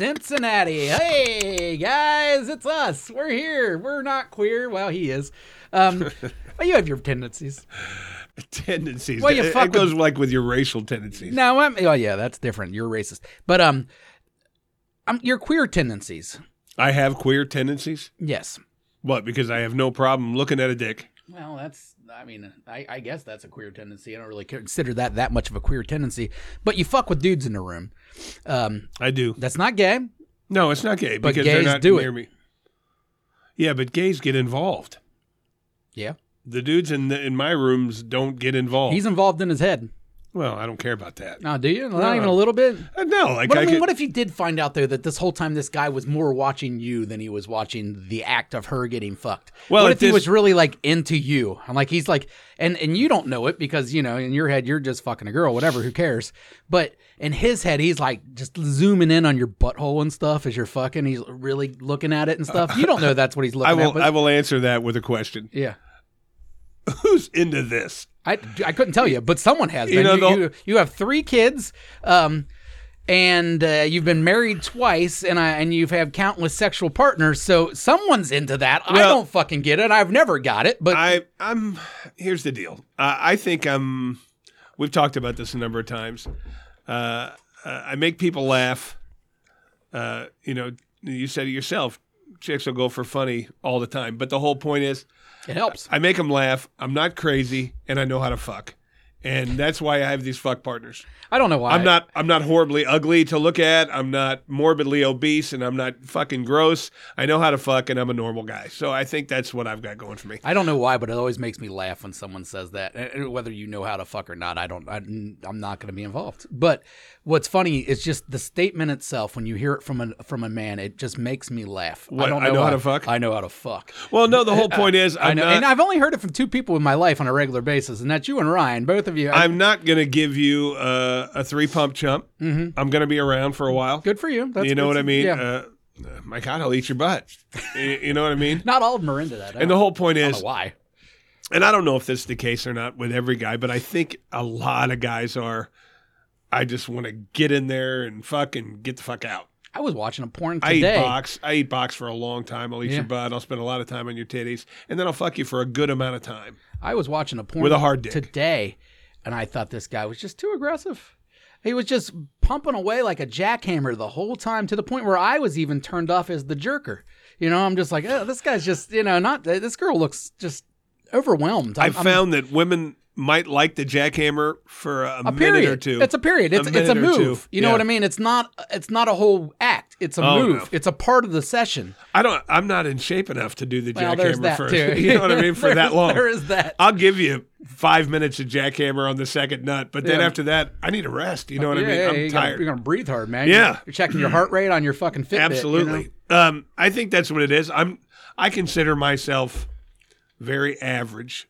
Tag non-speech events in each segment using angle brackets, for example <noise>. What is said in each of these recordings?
Cincinnati. Hey, guys, it's us. We're here. We're not queer. Well, he is. Um, <laughs> you have your tendencies. tendencies. Well, you it, fuck it goes like with your racial tendencies. No, I'm, oh, yeah, that's different. You're racist. But um, um, your queer tendencies. I have queer tendencies. Yes. What? Because I have no problem looking at a dick. Well, that's. I mean, I, I guess that's a queer tendency. I don't really consider that that much of a queer tendency. But you fuck with dudes in the room. Um, I do. that's not gay. No, it's not gay But because they're not do near it. me. Yeah, but gays get involved. Yeah. The dudes in the, in my rooms don't get involved. He's involved in his head. Well, I don't care about that. No, do you? Not No. even a little bit. Uh, no, like What, I I mean, could, what if you did find out though that this whole time this guy was more watching you than he was watching the act of her getting fucked? Well, what at if he this- was really like into you? I'm like he's like, and and you don't know it because you know in your head you're just fucking a girl, whatever. Who cares? But in his head, he's like just zooming in on your butthole and stuff as you're fucking. He's really looking at it and stuff. You don't know that's what he's <laughs> looking I will at. But, I will answer that with a question. yeah. Who's into this? I, I couldn't tell you, but someone has. You been. know, you, you, you have three kids, um, and uh, you've been married twice, and I and you've had countless sexual partners. So someone's into that. I don't fucking get it. I've never got it. But I I'm here's the deal. Uh, I think I'm. We've talked about this a number of times. Uh, uh, I make people laugh. Uh, you know, you said it yourself. Chicks will go for funny all the time, but the whole point is, it helps. I make them laugh. I'm not crazy, and I know how to fuck, and that's why I have these fuck partners. I don't know why. I'm not I'm not horribly ugly to look at. I'm not morbidly obese and I'm not fucking gross. I know how to fuck and I'm a normal guy. So I think that's what I've got going for me. I don't know why, but it always makes me laugh when someone says that. Uh, Whether you know how to fuck or not, I don't. I, I'm not going to be involved. But what's funny is just the statement itself. When you hear it from a from a man, it just makes me laugh. What, I don't I know, know how to fuck? I know how to fuck. Well, no, the whole <laughs> point is I I'm know, not and I've only heard it from two people in my life on a regular basis, and that's you and Ryan, both of you. I- I'm not going to give you uh, a three pump chump. Mhm. I'm going to be around for a while. good for you. That's you know what I mean? Yeah. Uh, uh, my God, I'll eat your butt. you, know what I mean? <laughs> Not all of them are into that. And the whole point is, why. and I don't know if this is the case or not with every guy, but I think a lot of guys are. I just want to get in there and fuck and get the fuck out. I was watching a porn today. I eat box. I eat box for a long time. I'll eat Yeah. your butt. I'll spend a lot of time on your titties, and then I'll fuck you for a good amount of time. I was watching a porn With a hard dick. today, and I thought this guy was just too aggressive. He was just pumping away like a jackhammer the whole time to the point where I was even turned off as the jerker. You know, I'm just like, oh, this guy's just, you know, not this girl looks just overwhelmed. I I'm- I'm- found that women might like the jackhammer for a, a minute period or two. It's a period. It's A it's a move. You know Yeah. what I mean? It's not it's not a whole act. It's a Oh, move. no. It's a part of the session. I don't. I'm not in shape enough to do the Well, jackhammer too. <laughs> you know what I mean for <laughs> that long. There is that. I'll give you five minutes of jackhammer on the second nut, but then Yeah. after that, I need a rest. You know what I mean? yeah, I'm you gotta- tired. you're gonna breathe hard, man. Yeah. You're, you're checking your heart rate on your fucking Fitbit. you know? Absolutely. Um, I think that's what it is. I'm. I consider myself very average,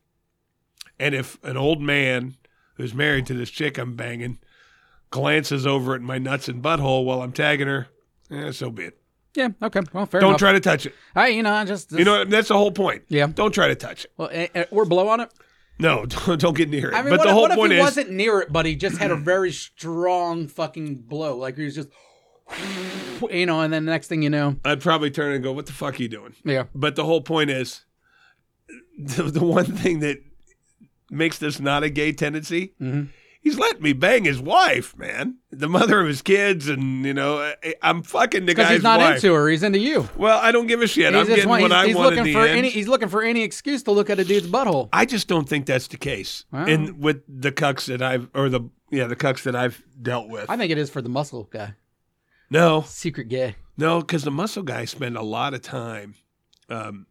and if an old man who's married to this chick I'm banging glances over at my nuts and butthole while I'm tagging her, eh, so be it. Yeah. Okay. Well, fair Don't enough. try to touch it. I, you know, I just, You know that's the whole point. Yeah. Don't try to touch it. Well, eh, eh, or blow on it. No, <laughs> don't, don't get near it. I mean, but what, the whole what if point he is, wasn't near it, but he just had a <clears throat> very strong fucking blow? Like he was just, <clears throat> you know, and then the next thing you know, I'd probably turn and go, "What the fuck are you doing?" yeah. But the whole point is, <laughs> the, the one thing that makes this not a gay tendency, Mhm. he's letting me bang his wife, man, the mother of his kids, and you know, I, I'm fucking the Because guy's he's not wife. into her, he's into you. well, I don't give a shit. I'm He's getting want- what I he's want in looking the for end. any. He's looking for any excuse to look at a dude's butthole. I just don't think that's the case. Wow. In with the cucks that I've, or the yeah, the cucks that I've dealt with. I think it is for the muscle guy, no, secret gay. No, because the muscle guys spend a lot of time, um,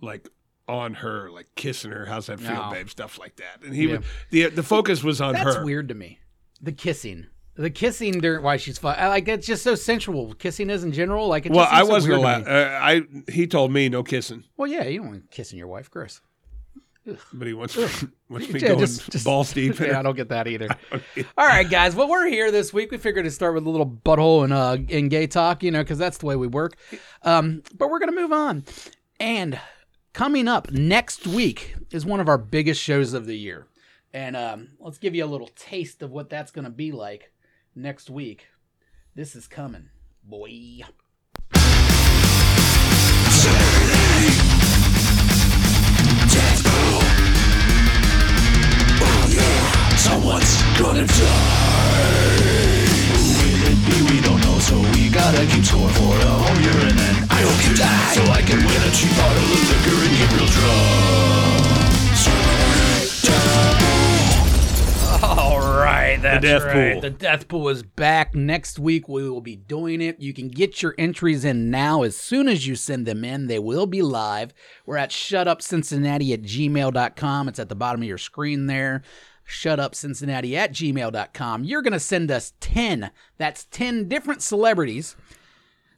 like on her, like kissing her. How's that feel, No. babe? Stuff like that. And he Yeah. would the the focus was on her. That's her. weird to me. The kissing, the kissing during why she's fu- I like it's just so sensual. Kissing is in general like. It just Well, I seems so wasn't weird to allowed. me. Uh, I he told me no kissing, Well, yeah, you don't want kissing your wife, Chris. but he wants <laughs> wants me Yeah, going just- just- balls deep. <laughs> in Yeah, I her. don't get that either. <laughs> All right, guys. Well, we're here this week. We figured to start with a little butthole and uh and gay talk, you know, because that's the way we work. Um, but we're gonna move on. And coming up next week is one of our biggest shows of the year, and um, let's give you a little taste of what that's gonna be like next week. This is coming. boy. Someone's gonna die. Will it be? We don't so we gotta keep score for a home year and then I hope you die, so I can win a cheap bottle of liquor and get real drunk. All right, that's death right. pool. The death pool is back next week. We will be doing it. You can get your entries in now. As soon as you send them in, they will be live. We're at shutupcincinnati at gmail.com. It's at the bottom of your screen there. Shutupcincinnati at gmail.com. You're going to send us 10. That's 10 different celebrities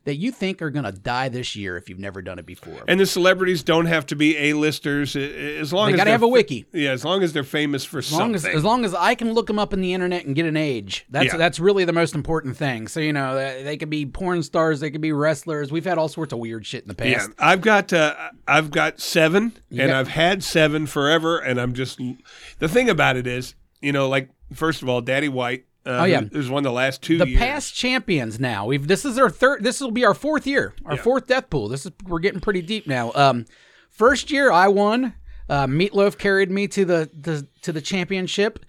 that you think are going to die this year if you've never done it before. And the celebrities don't have to be A-listers. As long They as gotta they're have a wiki. Yeah, as long as they're famous for As long as, something. as long as I can look them up in the internet and get an age, that's Yeah. that's really the most important thing. So you know, they, they could be porn stars, they could be wrestlers. We've had all sorts of weird shit in the past. yeah. I've got uh, I've got seven, and got- I've had seven forever, and I'm just the thing about it is, you know, like first of all, Daddy White. Uh, Oh, yeah. who- who's won the last two The years. past champions now. We've this is our third. This will be our fourth year, our Yeah. fourth death pool. This is we're getting pretty deep now. Um, first year I won. Uh, Meatloaf carried me to the, the to the championship.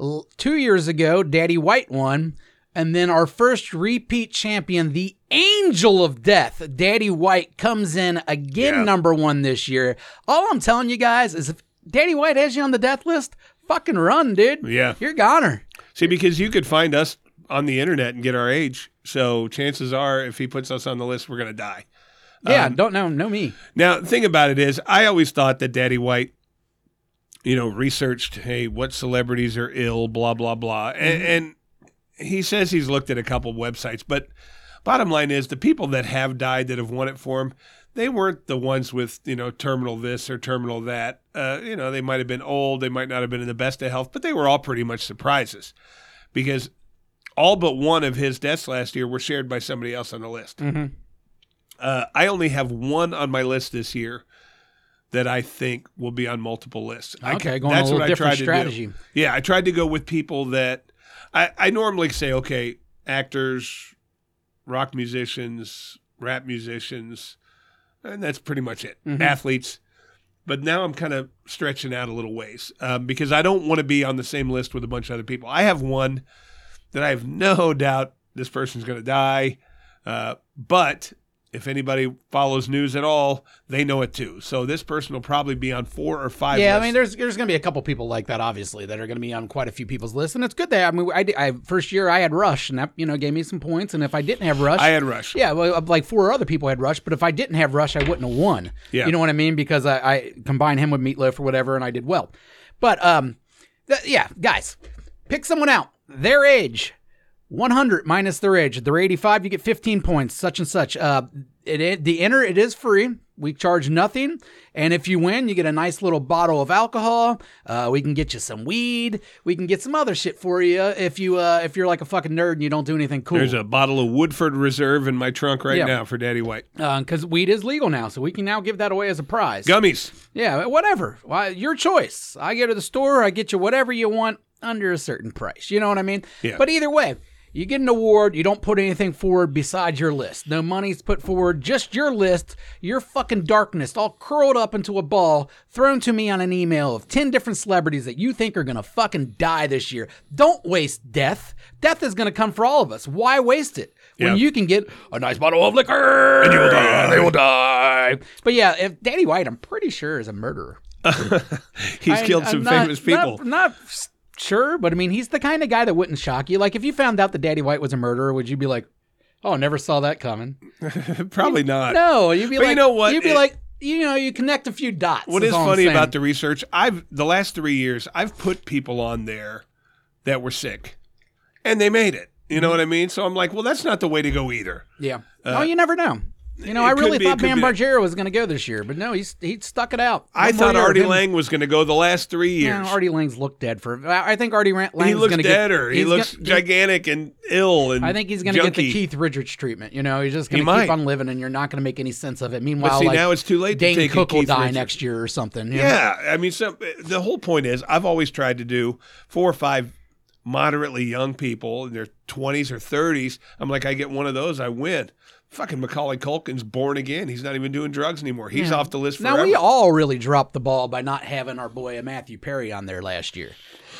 L- two years ago, Daddy White won, and then our first repeat champion, the Angel of Death, Daddy White, comes in again, Yeah. number one this year. All I'm telling you guys is, if Daddy White has you on the death list, fucking run, dude. Yeah. you're goner. See, because you could find us on the internet and get our age, so chances are, if he puts us on the list, we're gonna die. Yeah, Um, don't know, know me. Now, the thing about it is, I always thought that Daddy White, you know, researched, hey, what celebrities are ill, blah blah blah, and, and he says he's looked at a couple websites, but bottom line is, the people that have died that have won it for him, they weren't the ones with you know terminal this or terminal that. Uh, you know, they might have been old, they might not have been in the best of health, but they were all pretty much surprises, because all but one of his deaths last year were shared by somebody else on the list. Mhm. Uh, I only have one on my list this year that I think will be on multiple lists. I Okay, ca- going a little different to strategy. do. Yeah, I tried to go with people that I, I normally say, okay, actors, rock musicians, rap musicians, and that's pretty much it. Mhm. Athletes. But now I'm kind of stretching out a little ways um, because I don't want to be on the same list with a bunch of other people. I have one that I have no <laughs> doubt this person's going to die. Uh, but if anybody follows news at all, they know it too. So this person will probably be on four or five. Yeah, I mean, there's there's going to be a couple people like that, obviously, that are going to be on quite a few people's lists, and it's good that I mean, I, I first year I had Rush, and that you know gave me some points, and if I didn't have Rush, I had Rush. yeah, well, like four other people had Rush, but if I didn't have Rush, I wouldn't have won. Yeah. you know what I mean? Because I, I combined him with Meatloaf or whatever, and I did well. But um, th- yeah, guys, pick someone out. Their age, 100 minus their age. If they're 85, you get 15 points, such and such. Uh, it, it the enter it is free. We charge nothing, and if you win, you get a nice little bottle of alcohol. Uh, we can get you some weed. We can get some other shit for you if you uh, if you're like a fucking nerd and you don't do anything cool. There's a bottle of Woodford Reserve in my trunk right Yeah. now for Daddy White. because weed is legal now, so we can now give that away as a prize. Gummies. Yeah, whatever. Why, your choice. I go to the store, I get you whatever you want under a certain price. You know what I mean? Yeah. But either way, you get an award, you don't put anything forward besides your list. No money's put forward, just your list, your fucking darkness, all curled up into a ball, thrown to me on an email of 10 different celebrities that you think are gonna fucking die this year. Don't waste death. Death is gonna come for all of us. Why waste it? When Yeah. you can get a nice bottle of liquor and you will die. They will die. But yeah, if Danny White, I'm pretty sure is a murderer. <laughs> He's I- killed some not- famous people. Not, not sure, but I mean, he's the kind of guy that wouldn't shock you. Like, if you found out that Daddy White was a murderer, would you be like, "Oh, never saw that coming"? <laughs> Probably not. No, you'd be But you know what? You'd be It- like, you know, you connect a few dots. What is funny about the research? I've the last three years I've put people on there that were sick, and they made it. You know Mm-hmm. what I mean? So I'm like, well, that's not the way to go either. yeah. oh, you never know. You know, it I really be, thought Bam. Margera was going to go this year, but no, he's he stuck it out. I One thought Artie Lange was going to go the last three years. Yeah, Artie Lange's looked dead for. I think Artie Lange he looks to deader. get. he looks gonna- gigantic and ill and I think he's going to get the. Keith Richards treatment. You know, he's just going to keep on living, and you're not going to make any sense of it. Meanwhile, But see, like, now it's too late to Dane take a Cook will Keith die Richards. next year or something. you know? Yeah, I mean, so the whole point is, I've always tried to do four or five moderately young people in their 20s or 30s. I'm like, I get one of those, I win. Fucking Macaulay Culkin's born again. He's not even doing drugs anymore. He's off the list forever. Now we all really dropped the ball by not having our boy uh, Matthew Perry on there last year.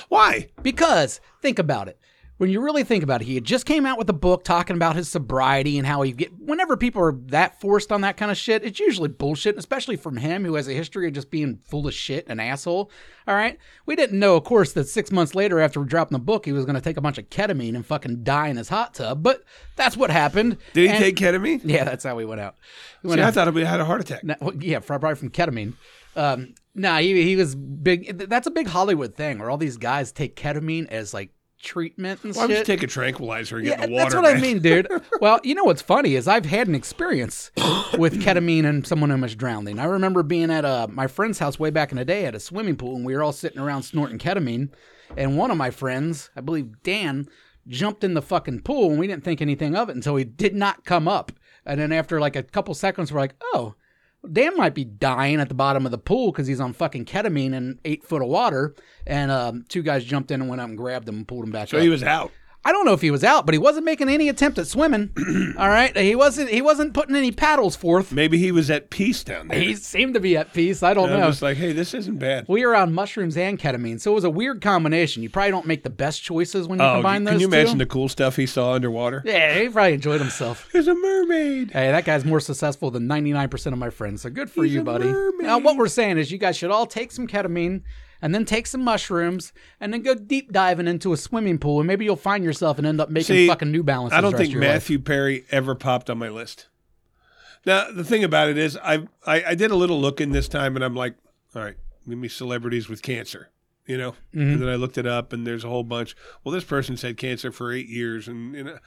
Why? Because think about it. When you really think about it, he had just came out with a book talking about his sobriety and how he get. Whenever people are that forced on that kind of shit, it's usually bullshit, especially from him who has a history of just being full of shit, and asshole. All right, we didn't know, of course, that six months later after dropping the book, he was going to take a bunch of ketamine and fucking die in his hot tub. But that's what happened. Did he And- take ketamine? Yeah, that's how we went out. We See, went I thought he had a heart attack. No, well, yeah, probably from ketamine. Um, nah, he he was big. That's a big Hollywood thing where all these guys take ketamine as like treatment and Why would you shit. take a tranquilizer and get in the water? that's what I man? mean, dude. well, you know what's funny is I've had an experience <coughs> with ketamine and someone almost drowning. I remember being at uh, my friend's house way back in the day at a swimming pool, and we were all sitting around snorting ketamine. And one of my friends, I believe Dan, jumped in the fucking pool, and we didn't think anything of it until he did not come up. And then after like a couple seconds, we're like, oh. Dan might be dying at the bottom of the pool because he's on fucking ketamine and eight foot of water. And um, two guys jumped in and went out and grabbed him and pulled him back So up. he was out. I don't know if he was out, but he wasn't making any attempt at swimming. <clears throat> all right, he wasn't. He wasn't putting any paddles forth. Maybe he was at peace down there. He seemed to be at peace. I don't And know. just like, hey, this isn't bad. we were on mushrooms and ketamine, so it was a weird combination. You probably don't make the best choices when you Oh, combine those. can you two. imagine the cool stuff he saw underwater? yeah, he probably enjoyed himself. <laughs> There's a mermaid. Hey, that guy's more successful than 99% of my friends. So good for He's you, a buddy. mermaid. Now, what we're saying is you guys should all take some ketamine and then take some mushrooms and then go deep diving into a swimming pool and maybe you'll find yourself and end up making See, fucking New Balances. I don't think your life. Matthew Perry ever popped on my list. Now the thing about it is, I, I I did a little looking this time, and I'm like, all right, give me celebrities with cancer, you know. Mm-hmm. And then I looked it up, and there's a whole bunch. Well, this person's had cancer for eight years, and you know,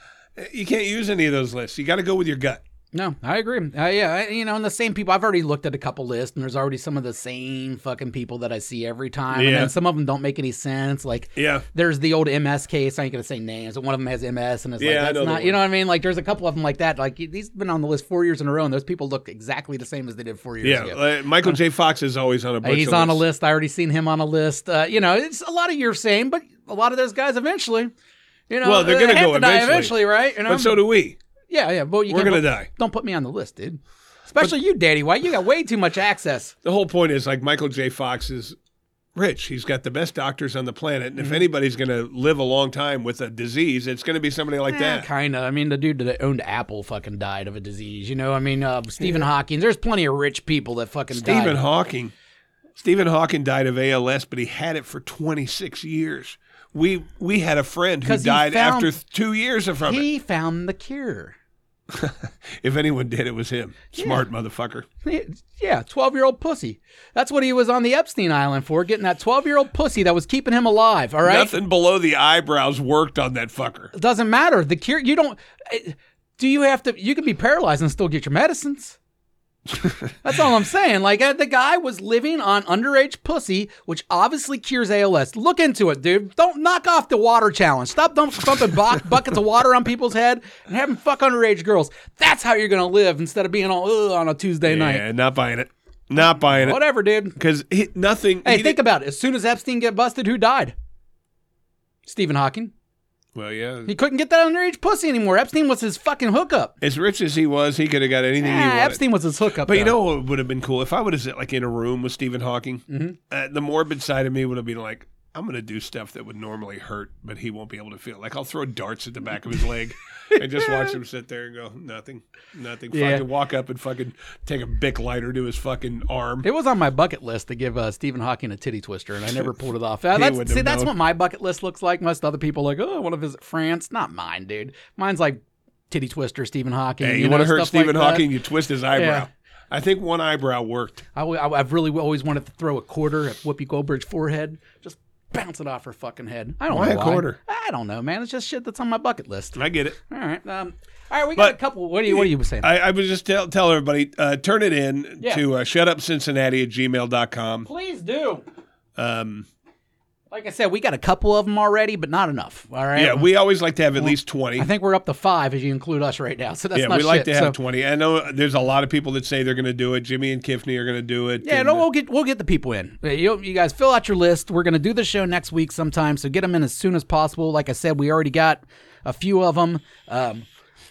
you can't use any of those lists. You got to go with your gut. No, I agree. Uh, yeah, I, you know, and the same people. I've already looked at a couple lists, and there's already some of the same fucking people that I see every time. And Yeah. then some of them don't make any sense. Like, Yeah. there's the old MS case. I ain't gonna say names, but one of them has MS, and it's Yeah, like that's not. You know what I mean? Like, there's a couple of them like that. Like, these been on the list four years in a row, and those people look exactly the same as they did four years Yeah, ago. uh, Michael J. Fox is always on a Uh, He's on a list. I already seen him on a list. Uh, you know, it's a lot of your same, but a lot of those guys eventually. You know, Well, they're gonna have go to die eventually. eventually, right? You know? But so do we. Yeah, yeah. Well, you We're can't gonna put- die. Don't put me on the list, dude. Especially you, Daddy White. You got way too much access. The whole point is like Michael J. Fox is rich. He's got the best doctors on the planet, and if anybody's going to live a long time with a disease, it's going to be somebody like that. Kind of. I mean, the dude that owned Apple fucking died of a disease. You know, I mean, uh, Stephen Hawking. There's plenty of rich people that fucking died. Stephen died. Hawking. Stephen Hawking died of ALS, but he had it for 26 years. We we had a friend who 'Cause he died found- after th- two years of from it. He found the cure. If anyone did, it was him. Smart motherfucker. Yeah, 12 year old pussy. That's what he was on the Epstein Island for, getting that 12 year old pussy that was keeping him alive. All right. Nothing below the eyebrows worked on that fucker. It doesn't matter. The cure, you don't. eh, Do you have to? You can be paralyzed and still get your medicines. That's all I'm saying. Like uh, the guy was living on underage pussy, which obviously cures ALS. Look into it, dude. Don't knock off the water challenge. Stop dump, dumping bu- <laughs> buckets of water on people's head and having fuck underage girls. That's how you're gonna live instead of being all on a Tuesday night. Yeah, not buying it. Not buying it. Whatever, dude. Because nothing. Hey, he think did- about it. As soon as Epstein get busted, who died? Stephen Hawking. Well, yeah. He couldn't get that underage pussy anymore. Epstein was his fucking hookup. As rich as he was, he could have got anything he Ah, wanted. Epstein was his hookup. But you know what would have been cool if I would have sat like in a room with Stephen Hawking. Mm-hmm. Uh, the morbid side of me would have been like, I'm going to do stuff that would normally hurt, but he won't be able to feel. Like I'll throw darts at the back of his leg <laughs> and just watch him sit there and go, nothing, nothing. Yeah. Fucking walk up and fucking take a bic lighter to his fucking arm. It was on my bucket list to give uh, Stephen Hawking a titty twister, and I never pulled it off. Uh, <laughs> that's, see, that's known. what my bucket list looks like. Most other people are like, oh, I want to visit France. Not mine, dude. Mine's like titty twister, Stephen Hawking. Hey, you you, want to hurt stuff like Stephen that. Hawking? You twist his eyebrow. Yeah. I think one eyebrow worked. I, have really always wanted to throw a quarter at Whoopi Goldberg's forehead, just bounce it off her fucking head. I don't Why know a quarter? I don't know, man. It's just shit that's on my bucket list. I get it. All right, um, all right. We got But- a couple. What are you? What are you saying? I, I was just tell, tell everybody, uh, turn it in Yeah. to uh, shutupcincinnati at gmail.com. Please do. Um, Like I said, we got a couple of them already, but not enough. All right. Yeah, we always like to have at least 20. I think we're up to five if you include us right now. So that's yeah, we like to have So- 20. I know there's a lot of people that say they're going to do it. Jimmy and Kiffney are going to do it. Yeah, and, no, we'll get we'll get the people in. You, you guys fill out your list. We're gonna do the show next week sometime, so get them in as soon as possible. Like I said, we already got a few of them. Um,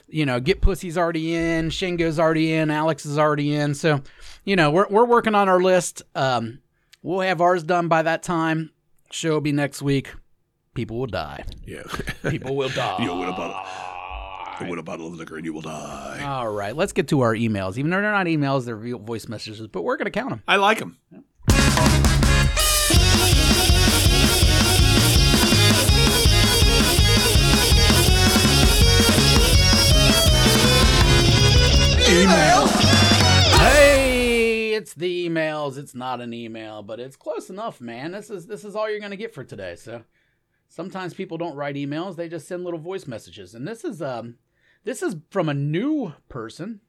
you know, get pussy's already in, Shingo's already in, Alex is already in. So, you know, we're we're working on our list. Um, we'll have ours done by that time. Show will be next week. People will die. yeah. <laughs> People will die. You'll win a bottle. You'll win a bottle of liquor and you will die. All right, let's get to our emails. Even though they're not emails, they're real voice messages, but we're gonna count them. I like them. Email. Hey, it's the emails. It's not an email, but it's close enough, man. This is this is all you're gonna get for today. So sometimes people don't write emails; they just send little voice messages. And this is um, this is from a new person.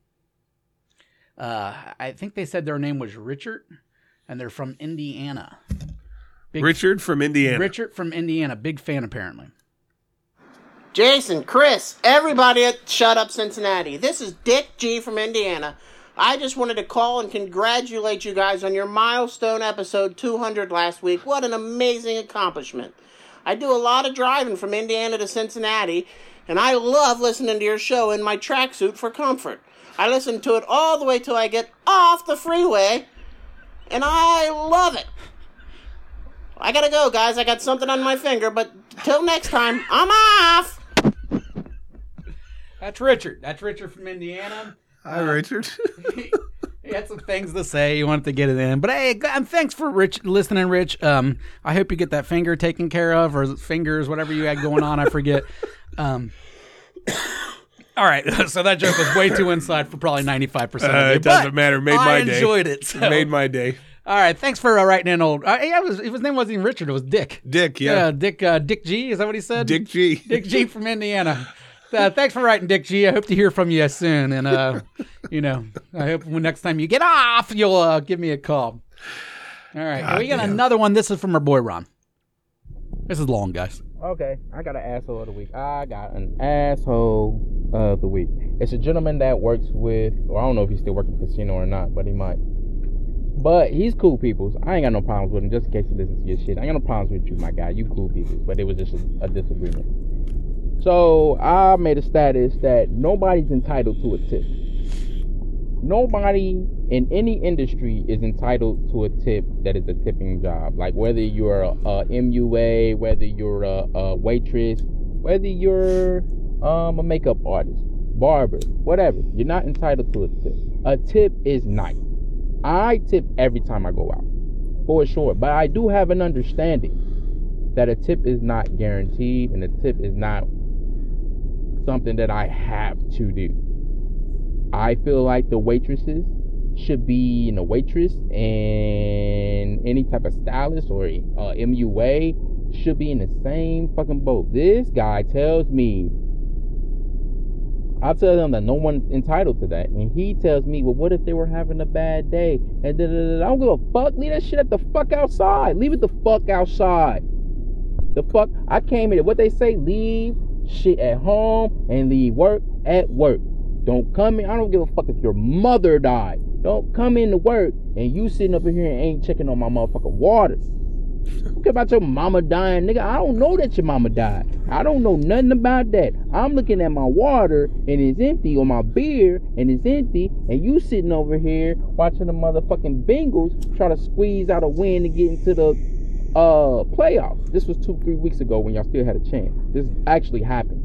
Uh, I think they said their name was Richard, and they're from Indiana. Big- Richard from Indiana. Richard from Indiana, big fan apparently. Jason, Chris, everybody at Shut Up Cincinnati. This is Dick G from Indiana. I just wanted to call and congratulate you guys on your milestone episode 200 last week. What an amazing accomplishment. I do a lot of driving from Indiana to Cincinnati, and I love listening to your show in my tracksuit for comfort. I listen to it all the way till I get off the freeway, and I love it. I gotta go, guys. I got something on my finger, but till next time, I'm off! That's Richard. That's Richard from Indiana. Hi, Richard. <laughs> he had some things to say. He wanted to get it in, but hey, and thanks for Rich listening, Rich. Um, I hope you get that finger taken care of, or fingers, whatever you had going on. I forget. Um, <coughs> all right, <laughs> so that joke was way too inside for probably ninety five percent. Uh, it doesn't matter. Made I my day. enjoyed it. So. Made my day. all right, thanks for uh, writing in old. Uh, yeah, was, his name wasn't even Richard. It was Dick. Dick, yeah. Dick. Uh, Dick G. Is that what he said? Dick G. Dick G from Indiana. <laughs> Uh, thanks for writing, Dick G. I hope to hear from you soon. And, uh, you know, I hope when next time you get off, you'll uh, give me a call. All right. we got damn. another one. This is from our boy Ron. This is long, guys. Okay, I got an asshole of the week. I got an asshole of the week. It's a gentleman that works with, or I don't know if he's still working at the casino or not, but he might. But he's cool people. I ain't got no problems with him, just in case he listens to your shit. I ain't got no problems with you, my guy. You cool people. But it was just a, a disagreement. So I made a status that nobody's entitled to a tip. Nobody in any industry is entitled to a tip that is a tipping job. Like whether you're a, a MUA, whether you're a, a waitress, whether you're um, a makeup artist, barber, whatever. You're not entitled to a tip. A tip is nice. I tip every time I go out, for sure. But I do have an understanding that a tip is not guaranteed and a tip is not something that I have to do. I feel like the waitresses should be in a waitress and any type of stylist or uh, MUA should be in the same fucking boat. This guy tells me, I tell them that no one's entitled to that, and he tells me, well, what if they were having a bad day? And da, da, da. I don't give a fuck. Leave that shit at the fuck outside. Leave it the fuck outside. The fuck? I came here. What they say? Leave shit at home and leave work at work. Don't come in. I don't give a fuck if your mother died. Don't come into work and you sitting up here and ain't checking on my motherfucking water. What about your mama dying, nigga? I don't know that your mama died. I don't know nothing about that. I'm looking at my water and it's empty, or my beer and it's empty, and you sitting over here watching the motherfucking Bengals try to squeeze out a win to get into the uh playoffs. This was two, three weeks ago when y'all still had a chance. This actually happened.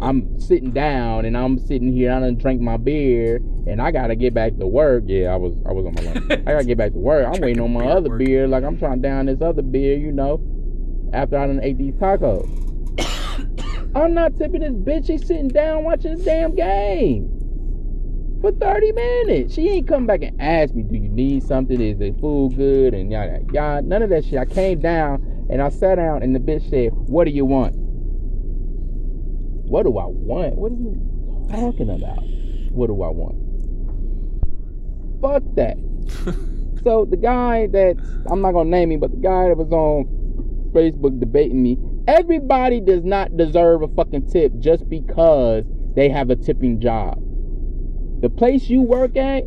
I'm sitting down and I'm sitting here. I done drank my beer and I gotta get back to work. Yeah, I was I was on my lunch. I gotta get back to work. I'm <laughs> waiting on my beer other work. beer. Like I'm trying to down this other beer, you know. After I done ate these tacos. <coughs> I'm not tipping this bitch. She's sitting down watching this damn game for 30 minutes. She ain't come back and ask me, do you need something? Is the food good? And yada yada. None of that shit. I came down and I sat down and the bitch said, What do you want? What do I want? What are you talking about? What do I want? Fuck that. <laughs> so the guy that I'm not gonna name him, but the guy that was on Facebook debating me. Everybody does not deserve a fucking tip just because they have a tipping job. The place you work at,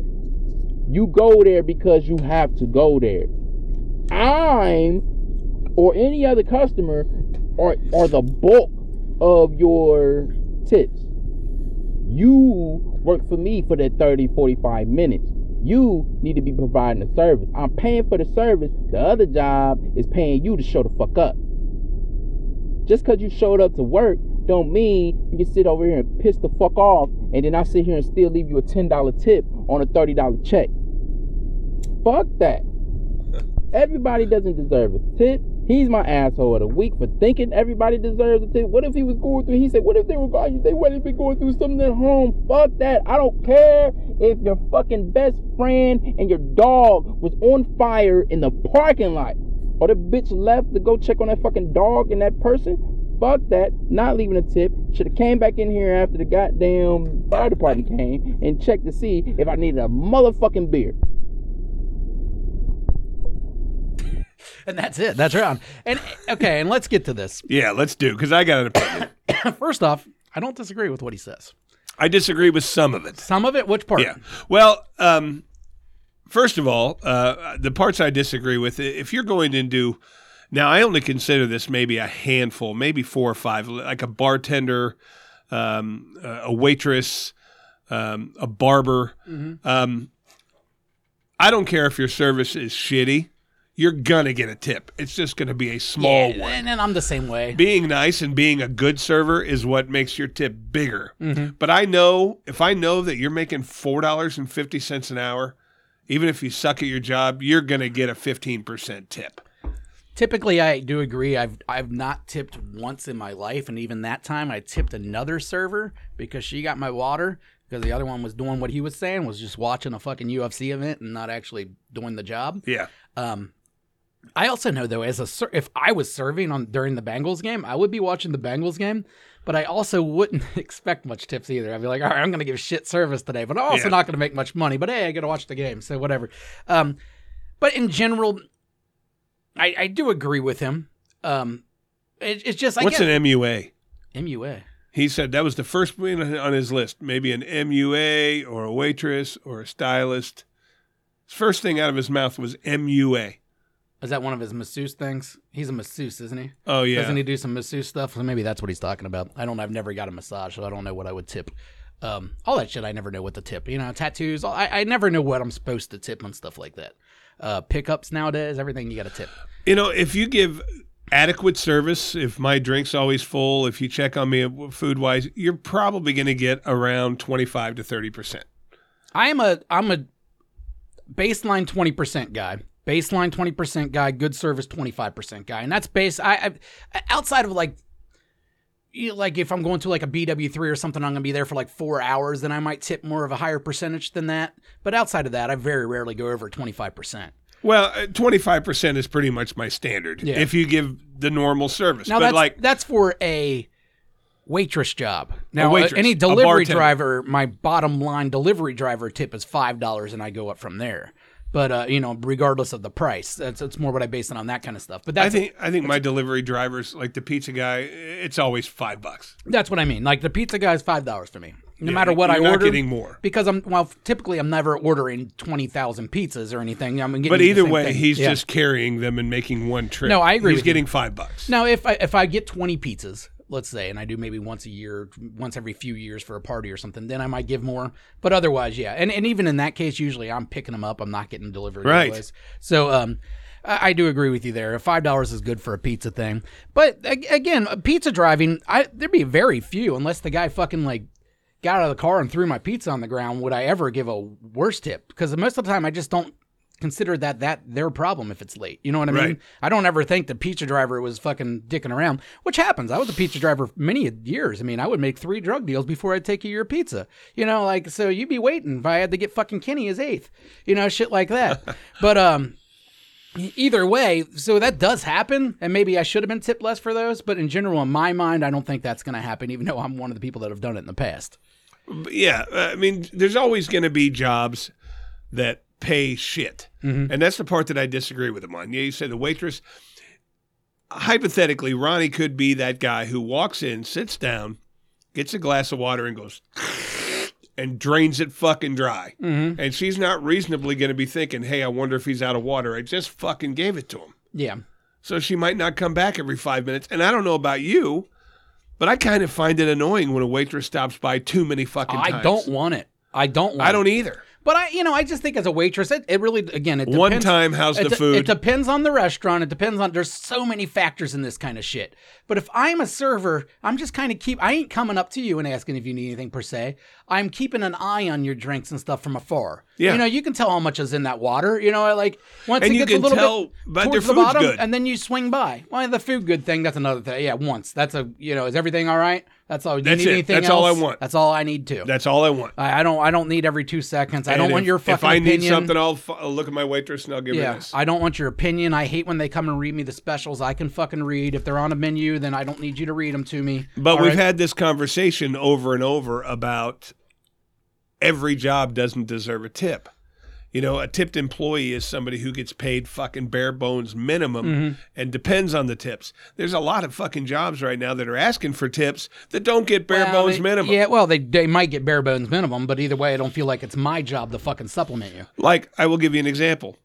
you go there because you have to go there. I'm or any other customer are, are the bulk of your tips. You work for me for that 30, 45 minutes. You need to be providing the service. I'm paying for the service. The other job is paying you to show the fuck up. Just because you showed up to work don't mean you can sit over here and piss the fuck off and then I sit here and still leave you a $10 tip on a $30 check. Fuck that. <laughs> Everybody doesn't deserve a tip. He's my asshole of the week for thinking everybody deserves a tip. What if he was going through? He said, "What if they were going? They wouldn't been going through something at home? Fuck that. I don't care if your fucking best friend and your dog was on fire in the parking lot, or the bitch left to go check on that fucking dog and that person. Fuck that. Not leaving a tip. Should have came back in here after the goddamn fire department came and checked to see if I needed a motherfucking beer. <laughs> And that's it. That's round. And okay, and let's get to this. Yeah, let's do because I got an opinion. <coughs> First off, I don't disagree with what he says. I disagree with some of it. Some of it, which part? Yeah. Well, um, first of all, uh, the parts I disagree with, if you're going into, now I only consider this maybe a handful, maybe four or five, like a bartender, um, a waitress, um, a barber. Um, I don't care if your service is shitty. You're gonna get a tip. It's just gonna be a small Yeah, one. and, and I'm the same way. Being nice and being a good server is what makes your tip bigger. Mm-hmm. But I know if I know that you're making four dollars and fifty cents an hour, even if you suck at your job, you're gonna get a fifteen percent tip. Typically, I do agree. I've I've not tipped once in my life, and even that time, I tipped another server because she got my water because the other one was doing what he was saying, was just watching a fucking UFC event and not actually doing the job. Yeah. Um, I also know though, as a ser- if I was serving on during the Bengals game, I would be watching the Bengals game, but I also wouldn't <laughs> expect much tips either. I'd be like, all right, I'm going to give shit service today, but I'm also Yeah. not going to make much money. But hey, I got to watch the game, so whatever. Um, but in general, I, I do agree with him. Um, it, it's just I What's get an MUA? MUA. He said that was the first one on his list. Maybe an MUA or a waitress or a stylist. First thing out of his mouth was MUA. Is that one of his masseuse things? He's a masseuse, isn't he? Oh yeah. Doesn't he do some masseuse stuff? So maybe that's what he's talking about. I don't. I've never got a massage, so I don't know what I would tip. Um, all that shit, I never know what to tip. You know, tattoos. I, I never know what I'm supposed to tip on stuff like that. Uh, pickups nowadays, everything you got to tip. You know, if you give adequate service, if my drink's always full, if you check on me food wise, you're probably going to get around 25 to 30%. I am a I'm a baseline twenty percent guy. Baseline twenty percent guy. Good service twenty five percent guy, and that's base. I, I outside of like. Like if I'm going to like a BW three or something, I'm gonna be there for like four hours. Then I might tip more of a higher percentage than that. But outside of that, I very rarely go over twenty five percent. Well, uh, 25% is pretty much my standard Yeah. if you give the normal service. Now but that's like, that's for a waitress job. Now uh, waitress, any delivery driver, my bottom line delivery driver tip is five dollars, and I go up from there. But uh, you know, regardless of the price, that's it's more what I base it on that kind of stuff. But I think I think my delivery drivers, like the pizza guy, it's always five bucks. that's what I mean. Like the pizza guy is five dollars for me, no matter what you're I not order. getting more. because I'm well, typically I'm never ordering twenty thousand pizzas or anything. I'm getting But the either same way, thing. he's Yeah. just carrying them and making one trip. No, I agree He's with you. getting five bucks. Now, if I if I get twenty pizzas, let's say, and I do maybe once a year, once every few years for a party or something, then I might give more. But otherwise, yeah, and and even in that case, usually I'm picking them up. I'm not getting delivered. Right. anyways. So, um. I I do agree with you there. Five dollars is good for a pizza thing, but again, pizza driving, I there'd be very few unless the guy fucking like got out of the car and threw my pizza on the ground. Would I ever give a worse tip? Because most of the time, I just don't consider that that their problem if it's late. You know what I mean? Right. I don't ever think the pizza driver was fucking dicking around, which happens. I was a pizza driver for many years. I mean, I would make three drug deals before I'd take you your pizza. You know, like so you'd be waiting if I had to get fucking Kenny his eighth. You know, shit like that. <laughs> but um either way, so that does happen, and maybe I should have been tipped less for those. But in general, in my mind, I don't think that's going to happen, even though I'm one of the people that have done it in the past. Yeah, uh, I mean, there's always going to be jobs that pay shit, Mm-hmm. and that's the part that I disagree with him on. Yeah, you said the waitress. hypothetically, Ronnie could be that guy who walks in, sits down, gets a glass of water, and goes <laughs> and drains it fucking dry. Mm-hmm. And she's not reasonably going to be thinking, "Hey, I wonder if he's out of water. I just fucking gave it to him." Yeah. So she might not come back every five minutes. And I don't know about you, but I kind of find it annoying when a waitress stops by too many fucking times. I don't want it. I don't want I don't either. But I, you know, I just think as a waitress, it, it really, again, it depends. One time, how's the food? It depends on the restaurant. It depends on. There's so many factors in this kind of shit. But if I'm a server, I'm just kind of keep. I ain't coming up to you and asking if you need anything per se. I'm keeping an eye on your drinks and stuff from afar. Yeah. You know, you can tell how much is in that water. You know, like once And it you gets a little bit towards the bottom, good. and then you swing by. Well, the food good thing. That's another thing. Yeah, once. That's a. You know, is everything all right? That's all. Do you That's need it. anything That's all I want. That's all I need to. That's all I want. I, I don't. I don't need every two seconds. I And don't want your fucking If I need opinion. something, I'll, f- I'll look at my waitress and I'll give her Yeah, this. I don't want your opinion. I hate when they come and read me the specials. I can fucking read. If they're on a menu, then I don't need you to read them to me. But All we've right? had this conversation over and over about every job doesn't deserve a tip. You know, a tipped employee is somebody who gets paid fucking bare bones minimum Mm-hmm. and depends on the tips. There's a lot of fucking jobs right now that are asking for tips that don't get bare Well, bones they- minimum. Yeah, well, they they might get bare bones minimum, but either way, I don't feel like it's my job to fucking supplement you. Like, I will give you an example.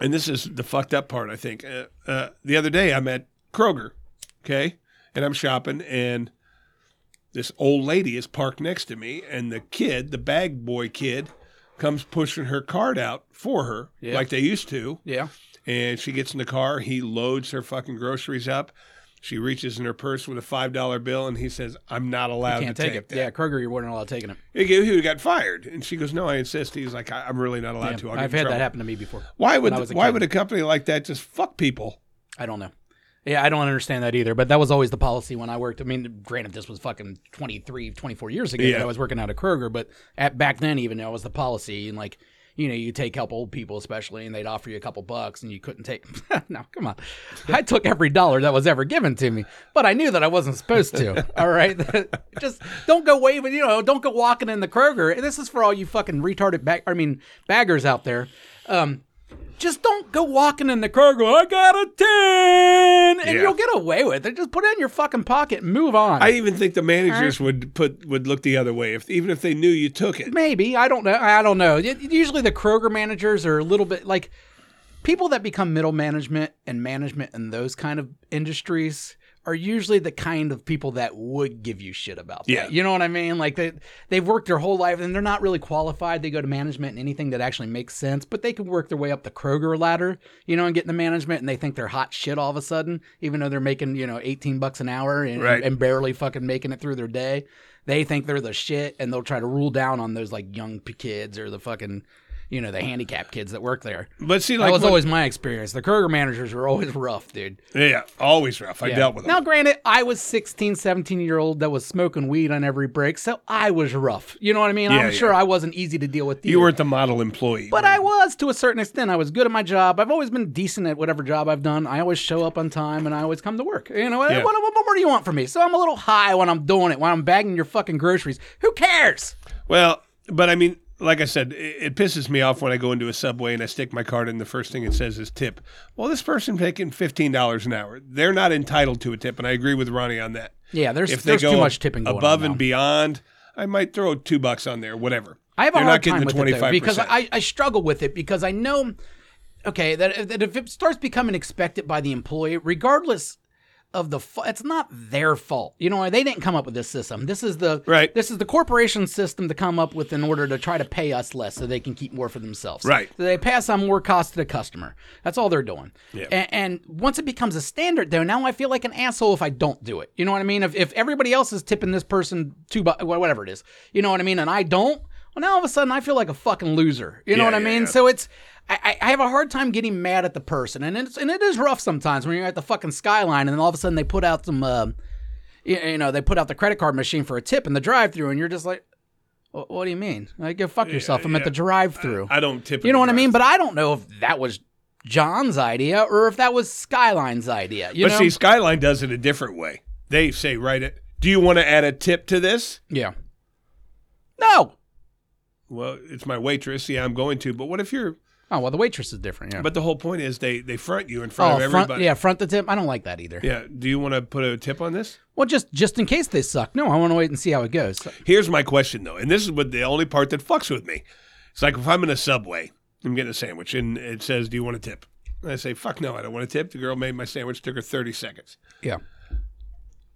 And this is the fucked up part, I think. Uh, uh, the other day, I'm at Kroger, okay? And I'm shopping, and this old lady is parked next to me, and the kid, the bag boy kid, comes pushing her cart out for her, Yeah. like they used to. Yeah, And she gets in the car. He loads her fucking groceries up. She reaches in her purse with a $5 bill, and he says, I'm not allowed to take, take, it. that. Yeah, Kroger, you weren't allowed taking it. He, he got fired. And she goes, No, I insist. He's like, I, I'm really not allowed Yeah, to. I'll I've had trouble." that happen to me before. Why would when I was a why kid. would a company like that just fuck people? I don't know. Yeah, I don't understand that either. But that was always the policy when I worked. I mean, granted, this was fucking 23, 24 years ago. Yeah. that I was working out of Kroger, but at back then, even that was the policy. And like, you know, you take help old people, especially, and they'd offer you a couple bucks, and you couldn't take. <laughs> no, come on. I took every dollar that was ever given to me, but I knew that I wasn't supposed to. <laughs> all right, <laughs> just don't go waving. You know, don't go walking in the Kroger. And this is for all you fucking retarded bag. I mean, baggers out there. Um, just don't go walking in the car going, I got a 10, and Yeah. you'll get away with it. Just put it in your fucking pocket and move on. I even think the managers would put would look the other way if even if they knew you took it. Maybe. I don't know. I don't know. It- Usually the Kroger managers are a little bit like people that become middle management and management in those kind of industries are usually the kind of people that would give you shit about that. Yeah. You know what I mean? Like they they've worked their whole life and they're not really qualified. They go to management and anything that actually makes sense, but they can work their way up the Kroger ladder, you know, and get into management and they think they're hot shit all of a sudden, even though they're making, you know, 18 bucks an hour and, Right. and barely fucking making it through their day. They think they're the shit and they'll try to rule down on those like young kids or the fucking, you know, the handicapped kids that work there. But see, like That was when- always my experience. The Kroger managers were always <laughs> rough, dude. yeah, always rough. I Yeah. dealt with them. Now, granted, I was 16, 17 year old that was smoking weed on every break, so I was rough. You know what I mean? Yeah, I'm yeah. sure I wasn't easy to deal with. you weren't the model employee, But I was to a certain extent. I was good at my job. I've always been decent at whatever job I've done. I always show up on time and I always come to work. You know, Yeah. what, what, what more do you want from me? So I'm a little high when I'm doing it, when I'm bagging your fucking groceries. Who cares? well, but I mean, like I said, it, it pisses me off when I go into a subway and I stick my card in. The first thing it says is tip. Well, this person taking fifteen dollars an hour. They're not entitled to a tip, and I agree with Ronnie on that. Yeah, there's, If they there's go too much tipping going on. above and now. beyond, I might throw two bucks on there, whatever. I have a They're hard time the with it though, because I, I struggle with it because I know, okay, that, that if it starts becoming expected by the employee, regardless of the, it's not their fault. You know, they didn't come up with this system. This is the Right. This is the corporation system to come up with in order to try to pay us less so they can keep more for themselves. Right. So they pass on more cost to the customer. That's all they're doing. Yeah. And, and once it becomes a standard, though, now I feel like an asshole if I don't do it. You know what I mean? If, if everybody else is tipping this person two, bu- whatever it is, you know what I mean, and I don't, well, now all of a sudden I feel like a fucking loser. You know Yeah, what I yeah, mean? So it's I, I- I have a hard time getting mad at the person, and it's and it is rough sometimes when you're at the fucking skyline, and then all of a sudden they put out some, uh, you, you know, they put out the credit card machine for a tip in the drive-through, and you're just like. What do you mean? Like, go fuck yourself. I'm at the drive-through. I don't tip. You know what I mean? But I don't know if that was John's idea or if that was Skyline's idea. You but know? see, Skyline does it a different way. They say, right, it. Do you want to add a tip to this? yeah. No. Well, it's my waitress. Yeah, I'm going to. But what if you're Oh well, the waitress is different. Yeah. But the whole point is they they front you in front oh, of front, everybody. yeah, front the tip. I don't like that either. Yeah. Do you want to put a tip on this? Well, just just in case they suck. No, I want to wait and see how it goes. Here's my question though, and this is what the only part that fucks with me. It's like if I'm in a subway, I'm getting a sandwich, and it says, "Do you want a tip?" And I say, "Fuck no, I don't want a tip." The girl made my sandwich, took her 30 seconds. yeah.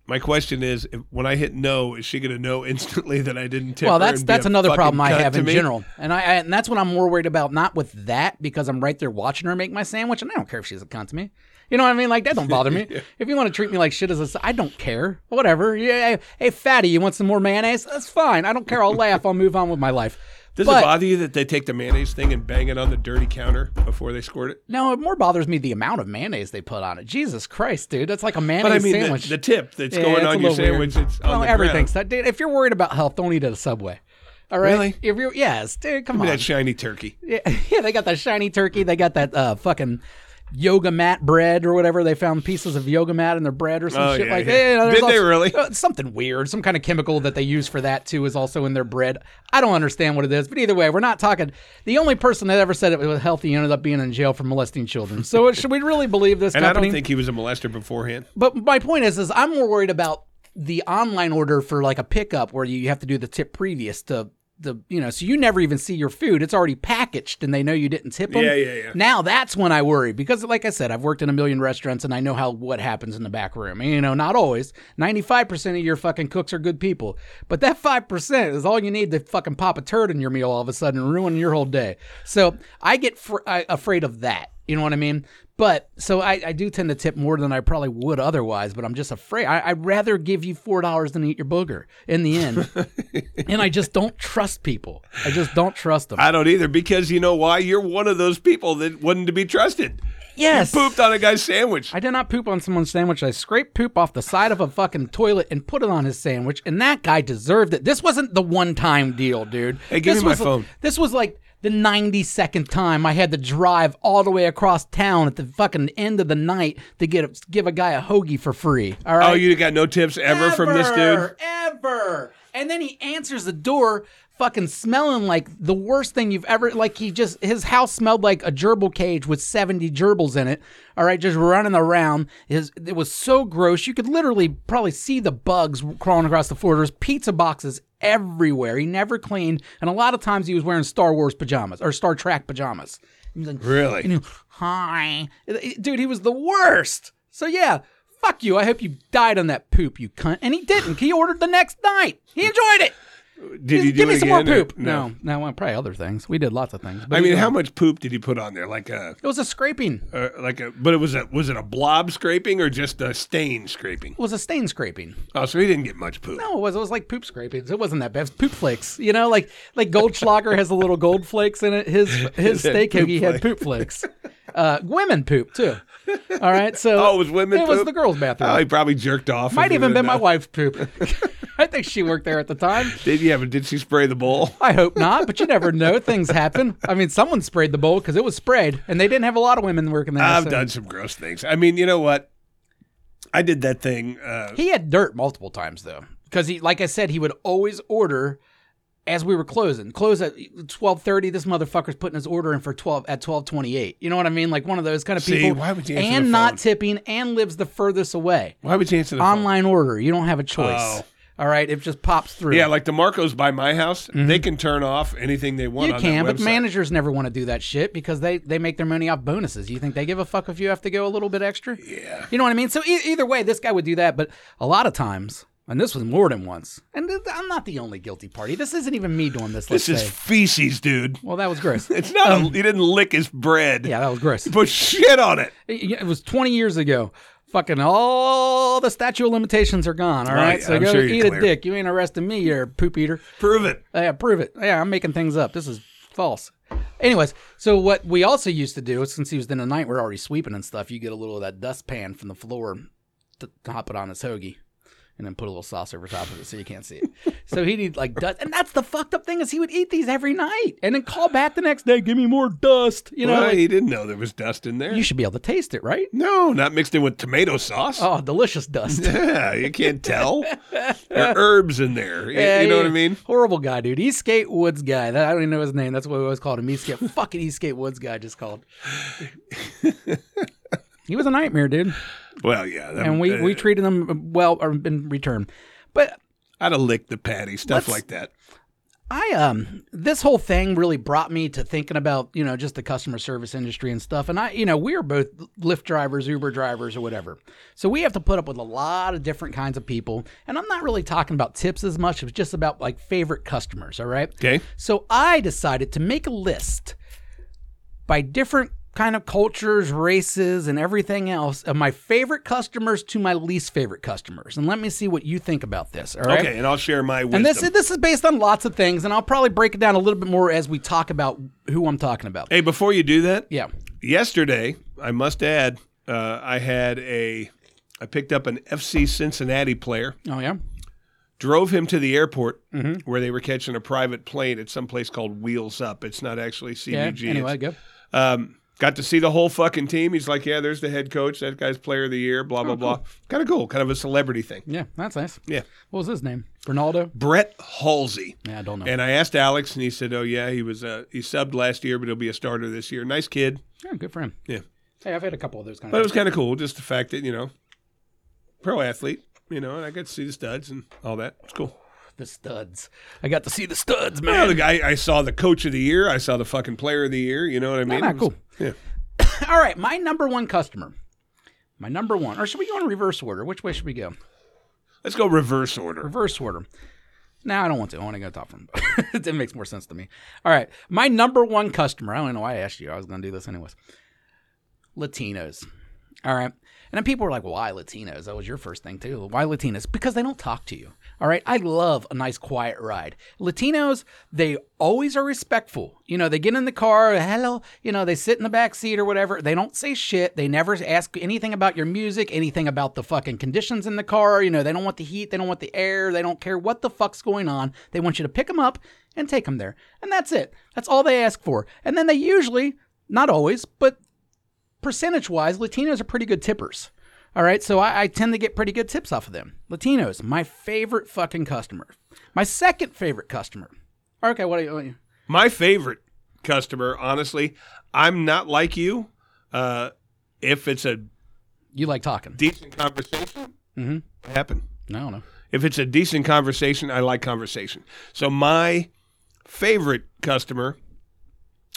My question is, if, when I hit no, is she going to know <laughs> instantly that I didn't tip? Well, that's that's another problem I have in me? general, and I, I and that's what I'm more worried about. Not with that because I'm right there watching her make my sandwich, and I don't care if she's a cunt to me. You know what I mean? Like that don't bother me. <laughs> If you want to treat me like shit as a, I don't care. Whatever. Yeah. Hey, fatty, you want some more mayonnaise? That's fine. I don't care. I'll laugh. I'll move on with my life. Does But- it bother you that they take the mayonnaise thing and bang it on the dirty counter before they squirt it? No, it more bothers me the amount of mayonnaise they put on it. Jesus Christ, dude, that's like a mayonnaise But I mean, the, sandwich. the tip that's Yeah, going on your little weird. sandwich, it's on well, the everything's that. Dude, if you're worried about health, don't eat at a Subway. All right. Really? If you're yes, dude, come Give on. that shiny turkey. Yeah, <laughs> yeah, they got that shiny turkey. They got that uh, fucking yoga mat bread or whatever. They found pieces of yoga mat in their bread or some Oh, shit yeah, like yeah. that. You know, there's Did they really? uh, something weird. Some kind of chemical that they use for that too is also in their bread. I don't understand what it is, but either way, we're not talking. The only person that ever said it was healthy ended up being in jail for molesting children. So should we really believe this <laughs> And I don't think he was a molester beforehand. But my point is, is I'm more worried about the online order for like a pickup where you have to do the tip previous to the, you know, so you never even see your food. It's already packaged and they know you didn't tip them. Yeah, yeah, yeah. Now that's when I worry because, like I said, I've worked in a million restaurants and I know how what happens in the back room. And, you know, not always. 95% of your fucking cooks are good people. But that 5% is all you need to fucking pop a turd in your meal all of a sudden and ruin your whole day. So I get fr- I, afraid of that. You know what I mean? But so I, I do tend to tip more than I probably would otherwise, but I'm just afraid. I, I'd rather give you $4 than eat your booger in the end. <laughs> and I just don't trust people. I just don't trust them. I don't either because you know why? You're one of those people that wasn't to be trusted. yes. Pooped on a guy's sandwich. I did not poop on someone's sandwich. I scraped poop off the side of a fucking toilet and put it on his sandwich, and that guy deserved it. This wasn't the one time deal, dude. Hey, give this me my phone. This was like the 92nd time I had to drive all the way across town at the fucking end of the night to get a, give a guy a hoagie for free. All oh, right. Oh, you got no tips ever, from this dude? Ever. And then he answers the door fucking smelling like the worst thing you've ever like he just his house smelled like a gerbil cage with 70 gerbils in it. All right, just running around. His it was so gross. You could literally probably see the bugs crawling across the floor. There's pizza boxes everywhere. He never cleaned and a lot of times he was wearing Star Wars pajamas or Star Trek pajamas. He was like, Really? know, hi. Dude, he was the worst. So yeah, fuck you. I hope you died on that poop, you cunt. And he didn't. He ordered the next night. He enjoyed it. Did you do Give me it some more poop. No, no, well, probably other things. We did lots of things. But I mean, know, how much poop did he put on there? Like a, It was a scraping. Uh, like a, but it was a, was it a blob scraping or just a stain scraping? was a stain scraping. Oh, so he didn't get much poop. No, it was. It was like poop scrapings. It wasn't that bad. It was poop flakes. You know, like like Goldschlager has a little gold flakes in it. His <laughs> his steak poop hoagie had poop flakes. Uh, women poop too. All right, so Oh, it was women It was the girls' bathroom. Oh, he probably jerked off. Might even been my wife's poop. <laughs> I think she worked there at the time. Did yeah, but did she spray the bowl? I hope not, but you never know. Things happen. I mean, someone sprayed the bowl because it was sprayed, and they didn't have a lot of women working there. I've so- done some gross things. I mean, you know what? I did that thing. Uh, He had dirt multiple times though, because he, like I said, he would always order as we were closing. Close at twelve thirty. This motherfucker's putting his order in for twelve at twelve twenty eight. You know what I mean? Like one of those kind of See, people. why would you answer and the not phone? tipping, and lives the furthest away. why would you answer the phone? Online order. You don't have a choice. Oh. All right, it just pops through. Yeah, like the Marcos by my house, they can turn off anything they want. Mm-hmm. You on can, that but website. managers never want to do that shit because they they make their money off bonuses. You think they give a fuck if you have to go a little bit extra? Yeah. You know what I mean? So e- either way, this guy would do that, but a lot of times, and this was more than once, and th- I'm not the only guilty party. This isn't even me doing this. Let's This is say. feces, dude. well, that was gross. <laughs> It's not. a, he didn't lick his bread. Um, yeah, that was gross. He put shit on it. It it was 20 years ago. Fucking all the statute of limitations are gone. All Oh, right, so I'm go sure you're eat a dick. You ain't arresting me, you poop eater. Prove it. Yeah, prove it. Yeah, I'm making things up. This is false. Anyways, so what we also used to do, since he was in the night, we're already sweeping and stuff. You get a little of that dustpan from the floor to hop it on his hoagie, and then put a little sauce over top of it so you can't see it. so he'd eat like dust, and that's the fucked up thing is he would eat these every night and then call back the next day, give me more dust. You know, well, like, he didn't know there was dust in there. you should be able to taste it, right? no, not mixed in with tomato sauce. Oh, delicious dust. <laughs> Yeah, you can't tell. there are herbs in there. You, you know what I mean? Horrible guy, dude. Eastgate Woods guy. That, I don't even know his name. That's what we always called him. Eastgate. fucking Eastgate Woods guy just called. <laughs> he was a nightmare, dude. Well, yeah. that- And we, we uh, treated them well or in return. But I'd have licked the patty, stuff like that. I um this whole thing really brought me to thinking about, you know, just the customer service industry and stuff. And I, you know, we are both Lyft drivers, Uber drivers or whatever. So we have to put up with a lot of different kinds of people. And I'm not really talking about tips as much, it's just about like favorite customers, all right? Okay. So I decided to make a list by different kind of cultures, races, and everything else of my favorite customers to my least favorite customers. And let me see what you think about this. All right. Okay, and I'll share my wisdom. And this is this is based on lots of things, and I'll probably break it down a little bit more as we talk about who I'm talking about. hey, before you do that, Yeah. yesterday, I must add, uh, I had a, I picked up an FC Cincinnati player, Oh yeah. drove him to the airport Mm-hmm. where they were catching a private plane at some place called Wheels Up. It's not actually Yeah. Anyway, It's- go. Um, got to see the whole fucking team. He's like, yeah, there's the head coach. That guy's player of the year. Blah blah blah. Kind of cool. Kind of a celebrity thing. Yeah, that's nice. Yeah. What was his name? Ronaldo. Brett Halsey. Yeah, I don't know. And I asked Alex, and he said, "Oh yeah, he was uh, he subbed last year, but he'll be a starter this year. Nice kid. yeah, good for him. Yeah. Hey, I've had a couple of those kind But it of. was kind of cool, just the fact that you know, pro athlete, you know, and I got to see the studs and all that. It's cool. The studs. I got to see the studs, Well, man. the guy I saw the coach of the year. I saw the fucking player of the year. You know what I mean? nah, It was- cool. Yeah. <coughs> All right, my number one customer. My number one, or should we go in reverse order? Which way should we go? Let's go reverse order. Reverse order. No, I don't want to. I want to go top from. <laughs> it makes more sense to me. All right, my number one customer. I don't know why I asked you. I was going to do this anyways. Latinos. All right. And then people were like, why Latinos? That was your first thing, too. Why Latinos? Because they don't talk to you. All right. I love a nice quiet ride. Latinos, they always are respectful. You know, they get in the car, hello, you know, they sit in the back seat or whatever. They don't say shit. They never ask anything about your music, anything about the fucking conditions in the car. You know, they don't want the heat. They don't want the air. They don't care what the fuck's going on. They want you to pick them up and take them there. And that's it. That's all they ask for. And then they usually, not always, but percentage wise, Latinos are pretty good tippers. All right, so I, I tend to get pretty good tips off of them. Latinos, my favorite fucking customer. My second favorite customer. Okay, what are you? What are you My favorite customer, honestly, I'm not like you. Uh, if it's a you like talking? decent conversation, mm-hmm. happen. I don't know. If it's a decent conversation, I like conversation. So my favorite customer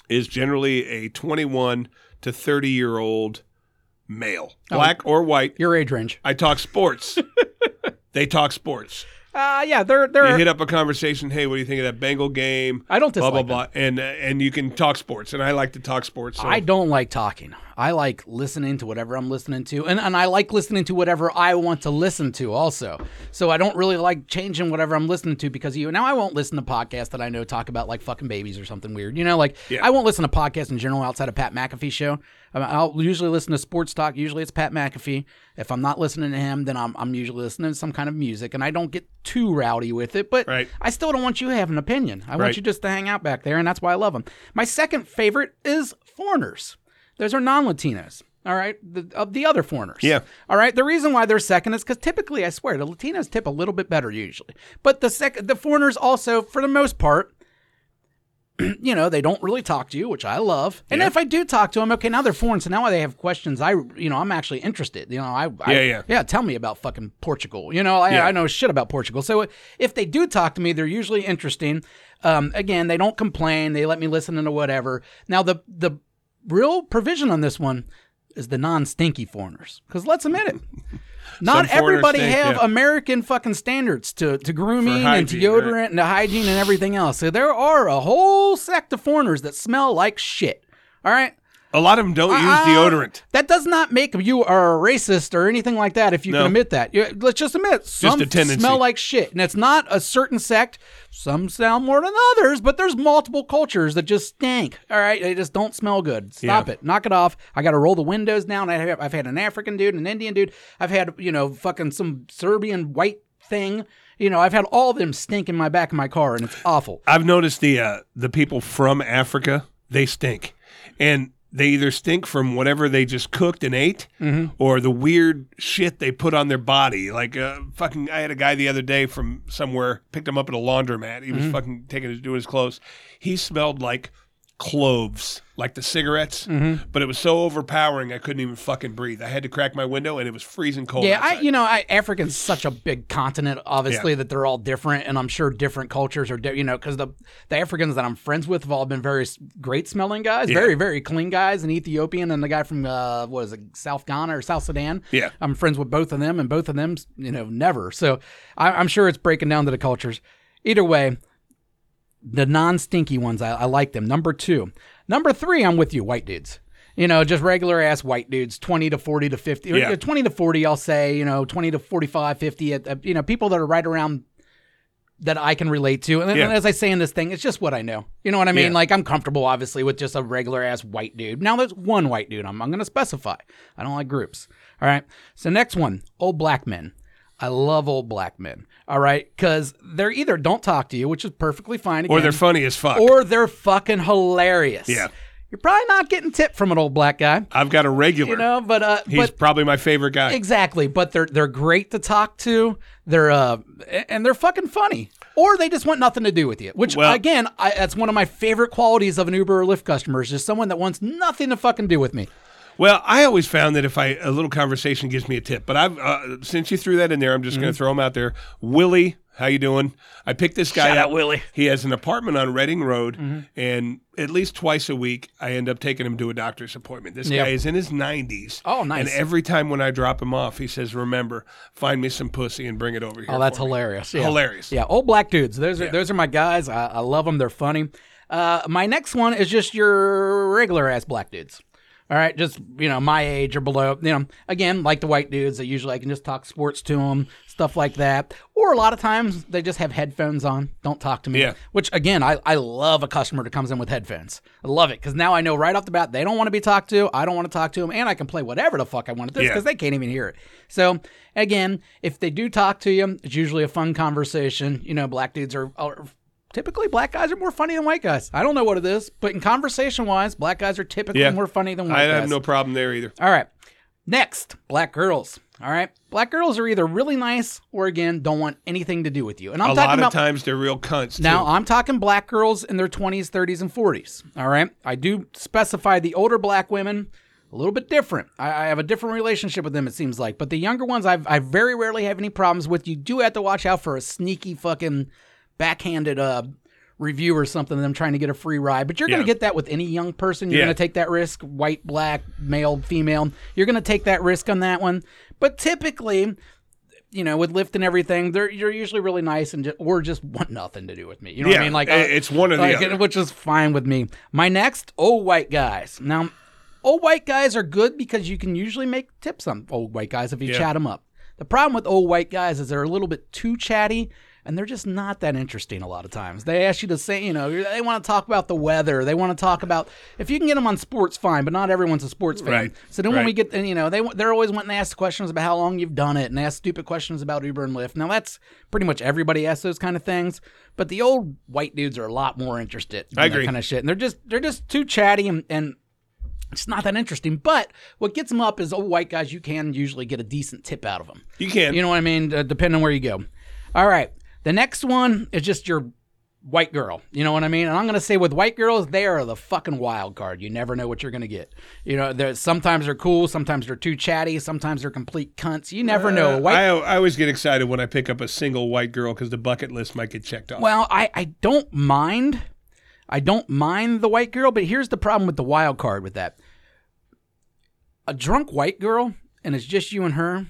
is generally a 21 to 30 year old male, black or white. Your age range. I talk sports. <laughs> they talk sports. Uh yeah, they're they're. You hit up a conversation. Hey, what do you think of that Bengal game? I don't dislike Blah blah blah, and uh, and you can talk sports, and I like to talk sports. So I don't like talking. I like listening to whatever I'm listening to. And, and I like listening to whatever I want to listen to also. So I don't really like changing whatever I'm listening to because of you. Now I won't listen to podcasts that I know talk about like fucking babies or something weird. You know, like Yeah. I won't listen to podcasts in general outside of Pat McAfee show. Mean, I'll usually listen to sports talk. Usually it's Pat McAfee. If I'm not listening to him, then I'm, I'm usually listening to some kind of music and I don't get too rowdy with it, but Right. I still don't want you to have an opinion. I want you just to hang out back there, and that's why I love them. My second favorite is foreigners. Those are non-Latinos. All right, the, of the other foreigners. Yeah. All right. The reason why they're second is because typically, I swear, the Latinos tip a little bit better usually, but the second, the foreigners also, for the most part, <clears throat> you know, they don't really talk to you, which I love. And Yeah. if I do talk to them, okay, now they're foreign, so now they have questions. I, you know, I'm actually interested. You know, I, I Yeah, yeah. yeah. Tell me about fucking Portugal. You know, I, Yeah. I know shit about Portugal. So if they do talk to me, they're usually interesting. Um, again, they don't complain. They let me listen to whatever. Now the the real provision on this one is the non-stinky foreigners, because let's admit it. <laughs> Not everybody stink, have yeah. American fucking standards to, to grooming and to hygiene, deodorant right. and to hygiene and everything else. So there are a whole sect of foreigners that smell like shit. All right. A lot of them don't use Uh, deodorant. That does not make you a racist or anything like that. If you No. can admit that, You- let's just admit some tendency. smell like shit, and it's not a certain sect. Some smell more than others, but there's multiple cultures that just stink. All right, they just don't smell good. Stop Yeah. it. Knock it off. I got to roll the windows down. I have, I've had an African dude, an Indian dude. I've had you know fucking some Serbian white thing. You know, I've had all of them stink in my back of my car, and it's awful. I've noticed the uh, the people from Africa they stink, and they either stink from whatever they just cooked and ate, or the weird shit they put on their body. Like uh, fucking, I had a guy the other day from somewhere picked him up at a laundromat. He was fucking taking his doing his clothes. He smelled like cloves, like the cigarettes, but it was so overpowering I couldn't even fucking breathe. I had to crack my window, and it was freezing cold. Yeah, I you know, I, Africa's such a big continent, obviously that they're all different, and I'm sure different cultures are, di- you know, because the the Africans that I'm friends with have all been very great smelling guys, Yeah. very very clean guys, an Ethiopian and the guy from uh, what is it, South Ghana or South Sudan. Yeah. I'm friends with both of them, and both of them, you know, never. So I, I'm sure it's breaking down to the cultures. Either way, the non-stinky ones, I, I like them. Number two, number three, I'm with you, white dudes. You know, just regular ass white dudes, 20 to 40 to 50, Yeah. uh, 20 to 40, I'll say, you know, 20 to 45, 50, at, uh, you know, people that are right around that I can relate to. And, Yeah. and as I say in this thing, it's just what I know. You know what I mean? Yeah. Like, I'm comfortable, obviously, with just a regular ass white dude. Now, there's one white dude I'm, I'm going to specify. I don't like groups. All right. So, next one, old black men. I love old black men. All right. Because they're either don't talk to you, which is perfectly fine. or they're funny as fuck. or they're fucking hilarious. Yeah. You're probably not getting tipped from an old black guy, I've got a regular. you know, but uh He's but probably my favorite guy. exactly, but they're they're great to talk to. They're uh and they're fucking funny. Or they just want nothing to do with you, which Well- again, I, that's one of my favorite qualities of an Uber or Lyft customer is just someone that wants nothing to fucking do with me. Well, I always found that if I a little conversation gives me a tip, but I've uh, since you threw that in there, I'm just going to throw him out there. Willie, how you doing? I picked this guy Shout out. Willie. He has an apartment on Reading Road, and at least twice a week, I end up taking him to a doctor's appointment. This Yep. guy is in his 90s. Oh, nice. And every time when I drop him off, he says, "Remember, find me some pussy and bring it over here." Oh, that's for me." hilarious. Yeah. Hilarious. Yeah, old black dudes. Those are those are my guys. I, I love them. They're funny. Uh, my next one is just your regular ass black dudes. All right, just you know my age or below. You know, again, like the white dudes, that usually I can just talk sports to them, stuff like that. Or a lot of times they just have headphones on, don't talk to me. Yeah. Which again, I, I love a customer that comes in with headphones. I love it because now I know right off the bat they don't want to be talked to. I don't want to talk to them, and I can play whatever the fuck I want do Yeah. because they can't even hear it. So again, if they do talk to you, it's usually a fun conversation. You know, black dudes are, are typically black guys are more funny than white guys. I don't know what it is, but in conversation wise, black guys are typically Yeah. more funny than white I guys. I have no problem there either. All right. Next, black girls. All right. Black girls are either really nice or again don't want anything to do with you. And I'm a talking lot about of times they're real cunts. now, too. I'm talking black girls in their 20s, 30s, and 40s. All right. I do specify the older black women a little bit different. I, I have a different relationship with them, it seems like. But the younger ones, I've, I very rarely have any problems with. You do have to watch out for a sneaky fucking backhanded uh, review or something, them trying to get a free ride. But you're going Yeah. to get that with any young person. You're Yeah. going to take that risk, white, black, male, female. You're going to take that risk on that one. But typically, you know, with Lyft and everything, they're you're usually really nice and just, or just want nothing to do with me. You know what I mean? Like it's one or the other. which is fine with me. My next, old white guys. Now, old white guys are good because you can usually make tips on old white guys if you Yeah. chat them up. The problem with old white guys is they're a little bit too chatty. And they're just not that interesting a lot of times. They ask you to say, you know, they want to talk about the weather. They want to talk about if you can get them on sports, fine. But not everyone's a sports fan. Right, So then when we get, you know, they they're always wanting to ask questions about how long you've done it and ask stupid questions about Uber and Lyft. Now that's pretty much everybody asks those kind of things. But the old white dudes are a lot more interested. In I that agree. kind of shit, and they're just they're just too chatty and. and it's not that interesting, but what gets them up is old white guys. You can usually get a decent tip out of them. you can. You know what I mean? Uh, depending on where you go. All right. The next one is just your white girl. You know what I mean? And I'm going to say with white girls, they are the fucking wild card. You never know what you're going to get. You know, they're, sometimes they're cool, sometimes they're too chatty, sometimes they're complete cunts. You never know. Uh, White I, I always get excited when I pick up a single white girl because the bucket list might get checked off. Well, I, I don't mind. I don't mind the white girl, but here's the problem with the wild card with that. A drunk white girl, and it's just you and her.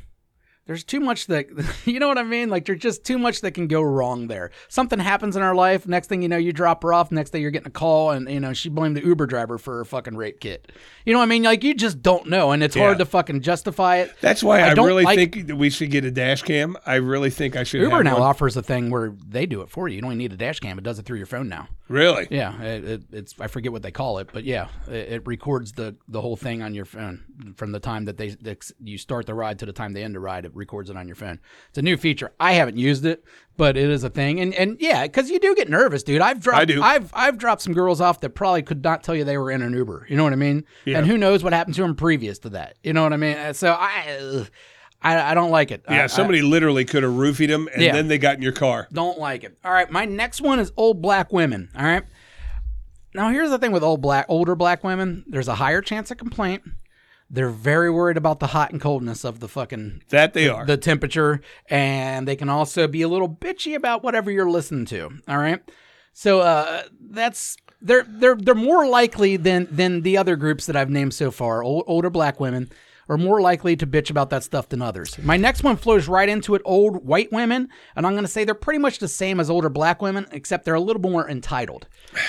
There's too much that <laughs> you know what I mean. Like there's just too much that can go wrong there. Something happens in our life. Next thing you know, you drop her off. Next day you're getting a call, and you know she blamed the Uber driver for her fucking rape kit. You know what I mean? Like you just don't know, and it's hard to fucking justify it. That's why I I, don't really like- think that we should get a dash cam. I really think I should. Uber now one. offers a thing where they do it for you. You don't even need a dash cam; it does it through your phone now. Really? Yeah, it, it, it's I forget what they call it, but yeah, it, it records the the whole thing on your phone from the time that they that you start the ride to the time they end the ride. It records it on your phone. It's a new feature. I haven't used it, but it is a thing. And and yeah, because you do get nervous, dude. I've dropped I do. I've I've dropped some girls off that probably could not tell you they were in an Uber. You know what I mean? Yeah. And who knows what happened to them previous to that? You know what I mean? Uh, So I. ugh, I, I don't like it. Yeah, I- somebody literally could have roofied him, and Yeah. then they got in your car. don't like it. All right, my next one is old black women. All right. Now here's the thing with old black older black women, there's a higher chance of complaint. They're very worried about the hot and coldness of the fucking That they are. the temperature and they can also be a little bitchy about whatever you're listening to. All right? So uh that's they're they're they're more likely than than the other groups that I've named so far. Old, older black women are more likely to bitch about that stuff than others. My next one flows right into it. Old white women, and I'm going to say they're pretty much the same as older black women, except they're a little more entitled.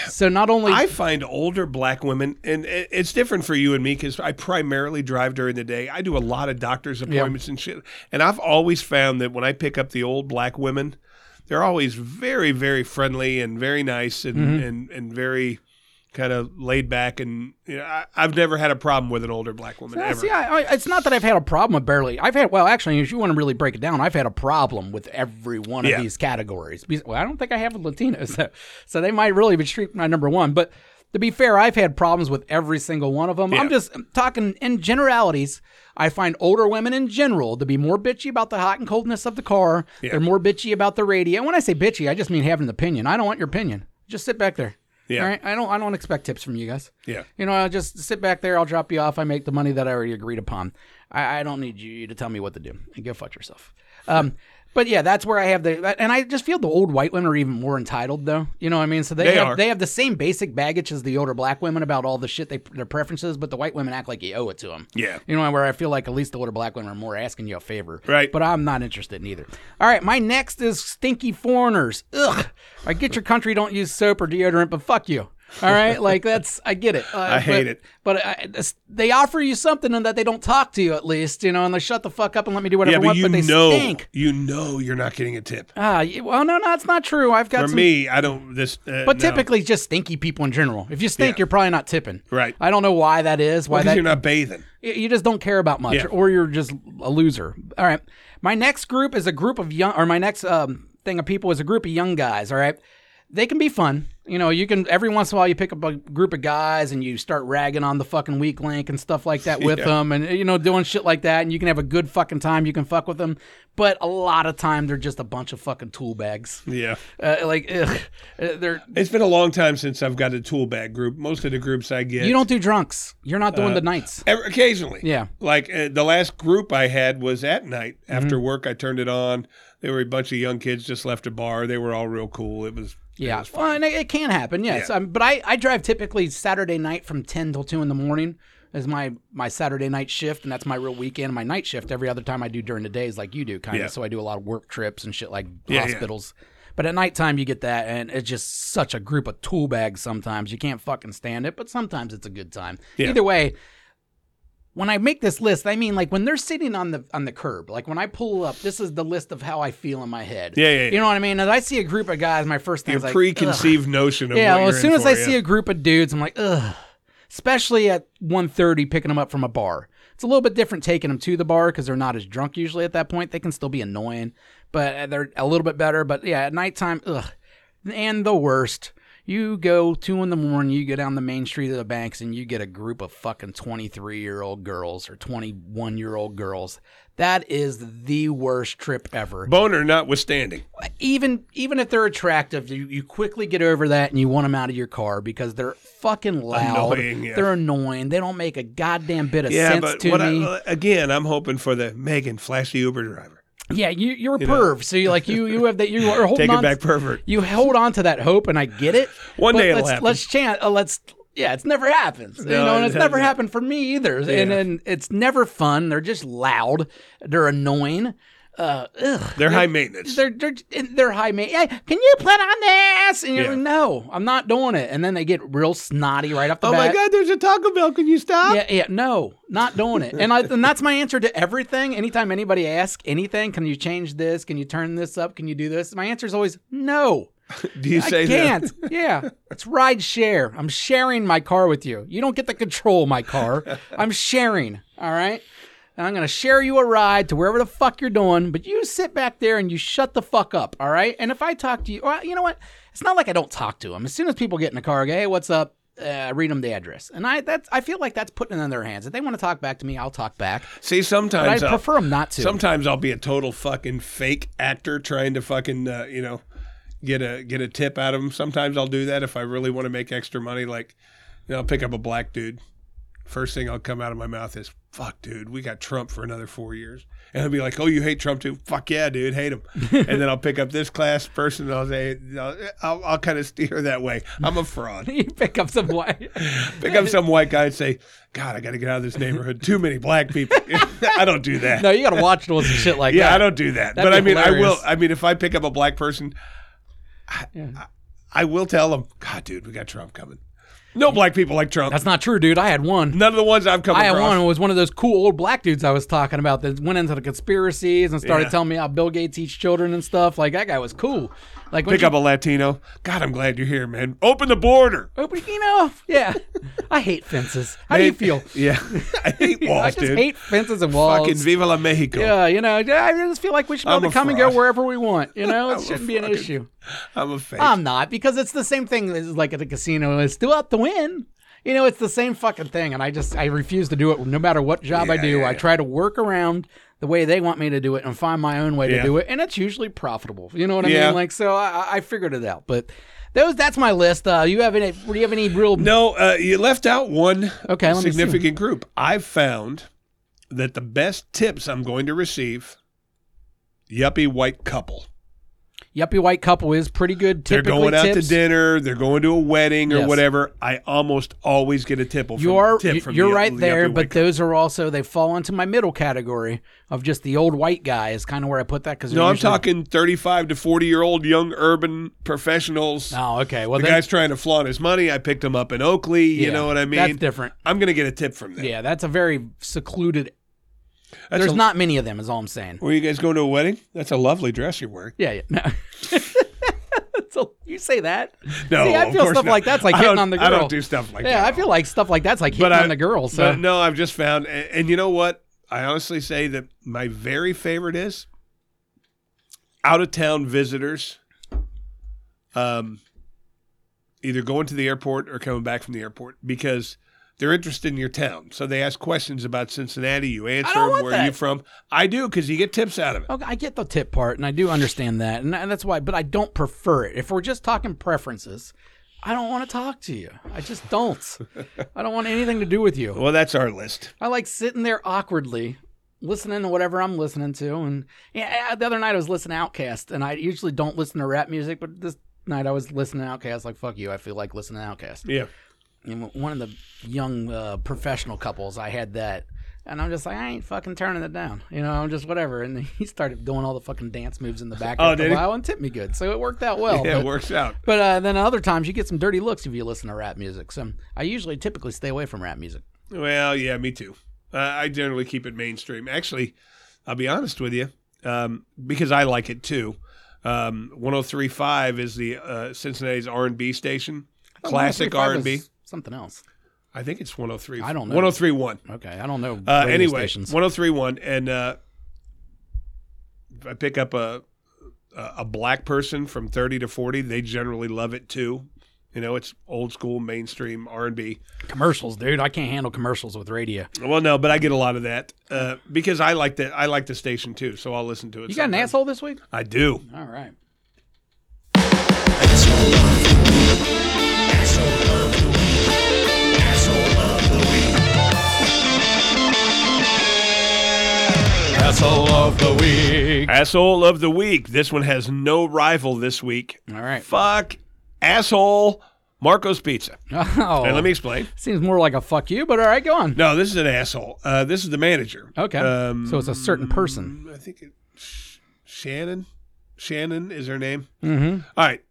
So not only I find older black women, and it's different for you and me because I primarily drive during the day. I do a lot of doctor's appointments and shit. And I've always found that when I pick up the old black women, they're always very, very friendly and very nice and, Mm-hmm. and, and very kind of laid back. And you know, I, I've never had a problem with an older black woman Yeah, ever. See, I, I, it's not that I've had a problem with barely. I've had, well, actually, if you want to really break it down, I've had a problem with every one of Yeah. these categories. Well, I don't think I have with Latinos, <laughs> so, so they might really be street my number one. But to be fair, I've had problems with every single one of them. I'm Yeah. just talking in generalities. I find older women in general to be more bitchy about the hot and coldness of the car. They're more bitchy about the radio. And when I say bitchy, I just mean having an opinion. I don't want your opinion. Just sit back there. Yeah. All right. I don't. I don't expect tips from you guys. Yeah. You know, I'll just sit back there. I'll drop you off. I make the money that I already agreed upon. I, I don't need you to tell me what to do. And go fuck yourself. Um, but yeah, that's where I have the, and I just feel the old white women are even more entitled, though. You know what I mean? So they, They have are. they have the same basic baggage as the older black women about all the shit they their preferences, but the white women act like you owe it to them. Yeah. You know, where I feel like at least the older black women are more asking you a favor. Right. But I'm not interested in either. All right, my next is stinky foreigners. Ugh. I get your country don't use soap or deodorant, but fuck you. All right, like that's I get it. Uh, I hate but- it. But I, they offer you something and that they don't talk to you at least, you know, and they shut the fuck up and let me do whatever Yeah, I but want. you but they know, stink. you know, you're not getting a tip. Ah, y- well, no, no, it's not true. I've got For some. me, I don't. This, uh, but no. typically, just stinky people in general. If you stink, Yeah. you're probably not tipping. Right. I don't know why that is. Why because that you're not bathing. You just don't care about much, Yeah. or you're just a loser. All right. My next group is a group of young, or my next um, thing of people is a group of young guys. All right. They can be fun. You know, you can every once in a while you pick up a group of guys and you start ragging on the fucking weak link and stuff like that <laughs> with Yeah. them, and you know doing shit like that, and you can have a good fucking time. You can fuck with them, but a lot of time they're just a bunch of fucking tool bags. Yeah. Uh, like <laughs> ugh, Uh, they're It's been a long time since I've got a tool bag group. Most of the groups I get, you don't do drunks. You're not doing the nights. Occasionally. Yeah. Like uh, the last group I had was at night. Mm-hmm. After work, I turned it on. There were a bunch of young kids just left a bar. They were all real cool. It was. It Yeah, was well, and it, it can happen. Yes, Yeah. um, but I, I drive typically Saturday night from ten till two in the morning is my my Saturday night shift, and that's my real weekend. My night shift every other time I do during the days, like you do, kind of. Yeah. So I do a lot of work trips and shit like Yeah, hospitals. But at nighttime you get that, and it's just such a group of tool bags. Sometimes you can't fucking stand it, but sometimes it's a good time. Either way. When I make this list, I mean like when they're sitting on the on the curb. Like when I pull up, this is the list of how I feel in my head. Yeah, yeah, yeah. You know what I mean? As I see a group of guys, my first thing Your is like, ugh. preconceived notion of Yeah, well, as soon as for, I yeah. see a group of dudes, I'm like, ugh. Especially at 1.30 picking them up from a bar. It's a little bit different taking them to the bar because they're not as drunk usually at that point. They can still be annoying, but uh, they're a little bit better. But yeah, at nighttime, ugh. And the worst, you go two in the morning, you go down the main street of the banks, and you get a group of fucking 23 year old girls or 21 year old girls. That is the worst trip ever Boner notwithstanding. even even if they're attractive, you, you quickly get over that and you want them out of your car because they're fucking loud. Annoying, yeah. They're annoying. They don't make a goddamn bit of Yeah, sense but to what me. I, again, I'm hoping for the Megan flashy Uber driver. Yeah, you you're a You know. perv, so you like you you have that you are <laughs> holding Take it on. back, pervert. You hold on to that hope, and I get it. One day it'll let's, happen. Let's chance. Uh, let's. Yeah, it's never happens. you know, and it's never happened for me either. And Yeah. and it's never fun. They're just loud. They're annoying. Uh, ugh. They're high maintenance. they're they're they're high maintenance. Hey, can you put on this? And you're Yeah. like, no, I'm not doing it. And then they get real snotty right off the oh bat. my God, there's a Taco Bell. Can you stop? Yeah, yeah, no, not doing it. And I, and that's my answer to everything. Anytime anybody asks anything, can you change this? Can you turn this up? Can you do this? My answer is always no. <laughs> Do you say I that? can't. yeah, it's ride share. I'm sharing my car with you. You don't get to control of my car. <laughs> I'm sharing. All right. And I'm going to share you a ride to wherever the fuck you're doing, but you sit back there and you shut the fuck up, all right? And if I talk to you, well, you know what? It's not like I don't talk to them. As soon as people get in the car, I go, hey, what's up? Uh, read them the address, and I that's I feel like that's putting it in their hands. If they want to talk back to me, I'll talk back. See, But I sometimes I'll- prefer them not to. Sometimes I'll be a total fucking fake actor trying to fucking uh, you know get a get a tip out of them. Sometimes I'll do that if I really want to make extra money. Like, you know, I'll pick up a black dude. First thing I'll come out of my mouth is, "Fuck, dude, we got Trump for another four years." And I'll be like, "Oh, you hate Trump too? Fuck yeah, dude, hate him." <laughs> and then I'll pick up this class person. And I'll say, I'll, I'll, I'll kind of steer that way. I'm a fraud. <laughs> you pick up some white. <laughs> pick up some white guy and say, "God, I got to get out of this neighborhood. Too many black people." I don't do that. no, you got to watch those and shit like Yeah, that. Yeah, I don't do that. That'd but I mean, I will. I mean, if I pick up a black person, I, Yeah. I, I will tell them, God, dude, we got Trump coming. No black people like Trump. That's not true, dude. I had one. None of the ones I've come I had one who was one of those cool old black dudes I was talking about that went into the conspiracies and started Yeah. telling me how Bill Gates eats children and stuff. Like that guy was cool. Like Pick you, up a Latino. God, I'm glad you're here, man. Open the border. But you know, yeah. I hate fences. How do you feel? <laughs> Yeah, I hate walls, <laughs> I just dude. hate fences and walls. Fucking Viva la Mexico. yeah, you know, I just feel like we should be able to come and go wherever we want. You know, <laughs> it shouldn't be an issue. I'm a fake. I'm not because it's the same thing as like at the casino. It's still up to win. You know, it's the same fucking thing, and I just I refuse to do it no matter what job I do. yeah, I try to work around the way they want me to do it and find my own way to do it, and it's usually profitable. You know what I Yeah. mean? Like so, I, I figured it out. But those that's my list. Uh, you have any? Do you have any real? no, uh, you left out one Okay, let me see. significant group. I've found that the best tips I'm going to receive, yuppie white couple. Yuppie white couple is pretty good. They're going out to dinner. They're going to a wedding or Yes. whatever. I almost always get a tip. From, You are tip from you're the, right the there, but couple. those are also they fall into my middle category of just the old white guy is kind of where I put that because no, I'm talking 35 to 40 year old young urban professionals. Oh, okay. Well, the then, guy's trying to flaunt his money. I picked him up in Oakley. You yeah, know what I mean? That's different. I'm going to get a tip from them. Yeah, that's a very secluded. That's There's a- not many of them, is all I'm saying. Were you guys going to a wedding? That's a lovely dress you're wearing. Yeah, yeah. No. <laughs> so you say that? No, See, I feel stuff not. like that's like hitting on the girl. I don't do stuff like yeah, that. Yeah, I feel like stuff like that's like hitting I, on the girl. So no, I've just found, and, and you know what? I honestly say that my very favorite is out of town visitors, um, either going to the airport or coming back from the airport because they're interested in your town. So they ask questions about Cincinnati. You answer them. Where are you from? I do because you get tips out of it. Okay, I get the tip part, and I do understand that, and that's why. But I don't prefer it. If we're just talking preferences, I don't want to talk to you. I just don't. I don't want anything to do with you. Well, that's our list. I like sitting there awkwardly, listening to whatever I'm listening to. And yeah, the other night I was listening to OutKast, and I usually don't listen to rap music, but this night I was listening to OutKast. Like fuck you, I feel like listening to OutKast. Yeah. One of the young uh, professional couples, I had that. And I'm just like, I ain't fucking turning it down. You know, I'm just whatever. And he started doing all the fucking dance moves in the back Oh, after did a he? while and tipped me good. So it worked out well. yeah, but, it works out. but uh, then other times you get some dirty looks if you listen to rap music. So I usually typically stay away from rap music. Well, yeah, me too. Uh, I generally keep it mainstream. Actually, I'll be honest with you, um, because I like it too. Um, 103.5 is the uh, Cincinnati's R&B station, classic R&B. Something else. I think it's 103. I don't know. 103.1. Okay, I don't know. Uh, anyway, stations. 103.1, and uh, I pick up a a a black person from 30 to 40, they generally love it too. You know, it's old school mainstream R&B. commercials, dude. I can't handle commercials with radio. Well, no, but I get a lot of that uh, because I like the I like the station too, so I'll listen to it. You got an asshole this week? I do. All right. Asshole of the week. Asshole of the week. This one has no rival this week. All right. Fuck asshole Marco's Pizza. <laughs> Oh, And let me explain. seems more like a fuck you, but all right, go on. No, this is an asshole. Uh, this is the manager. Okay. Um, so it's a certain person. I think it, Shannon. Shannon is her name. Mm-hmm. All right.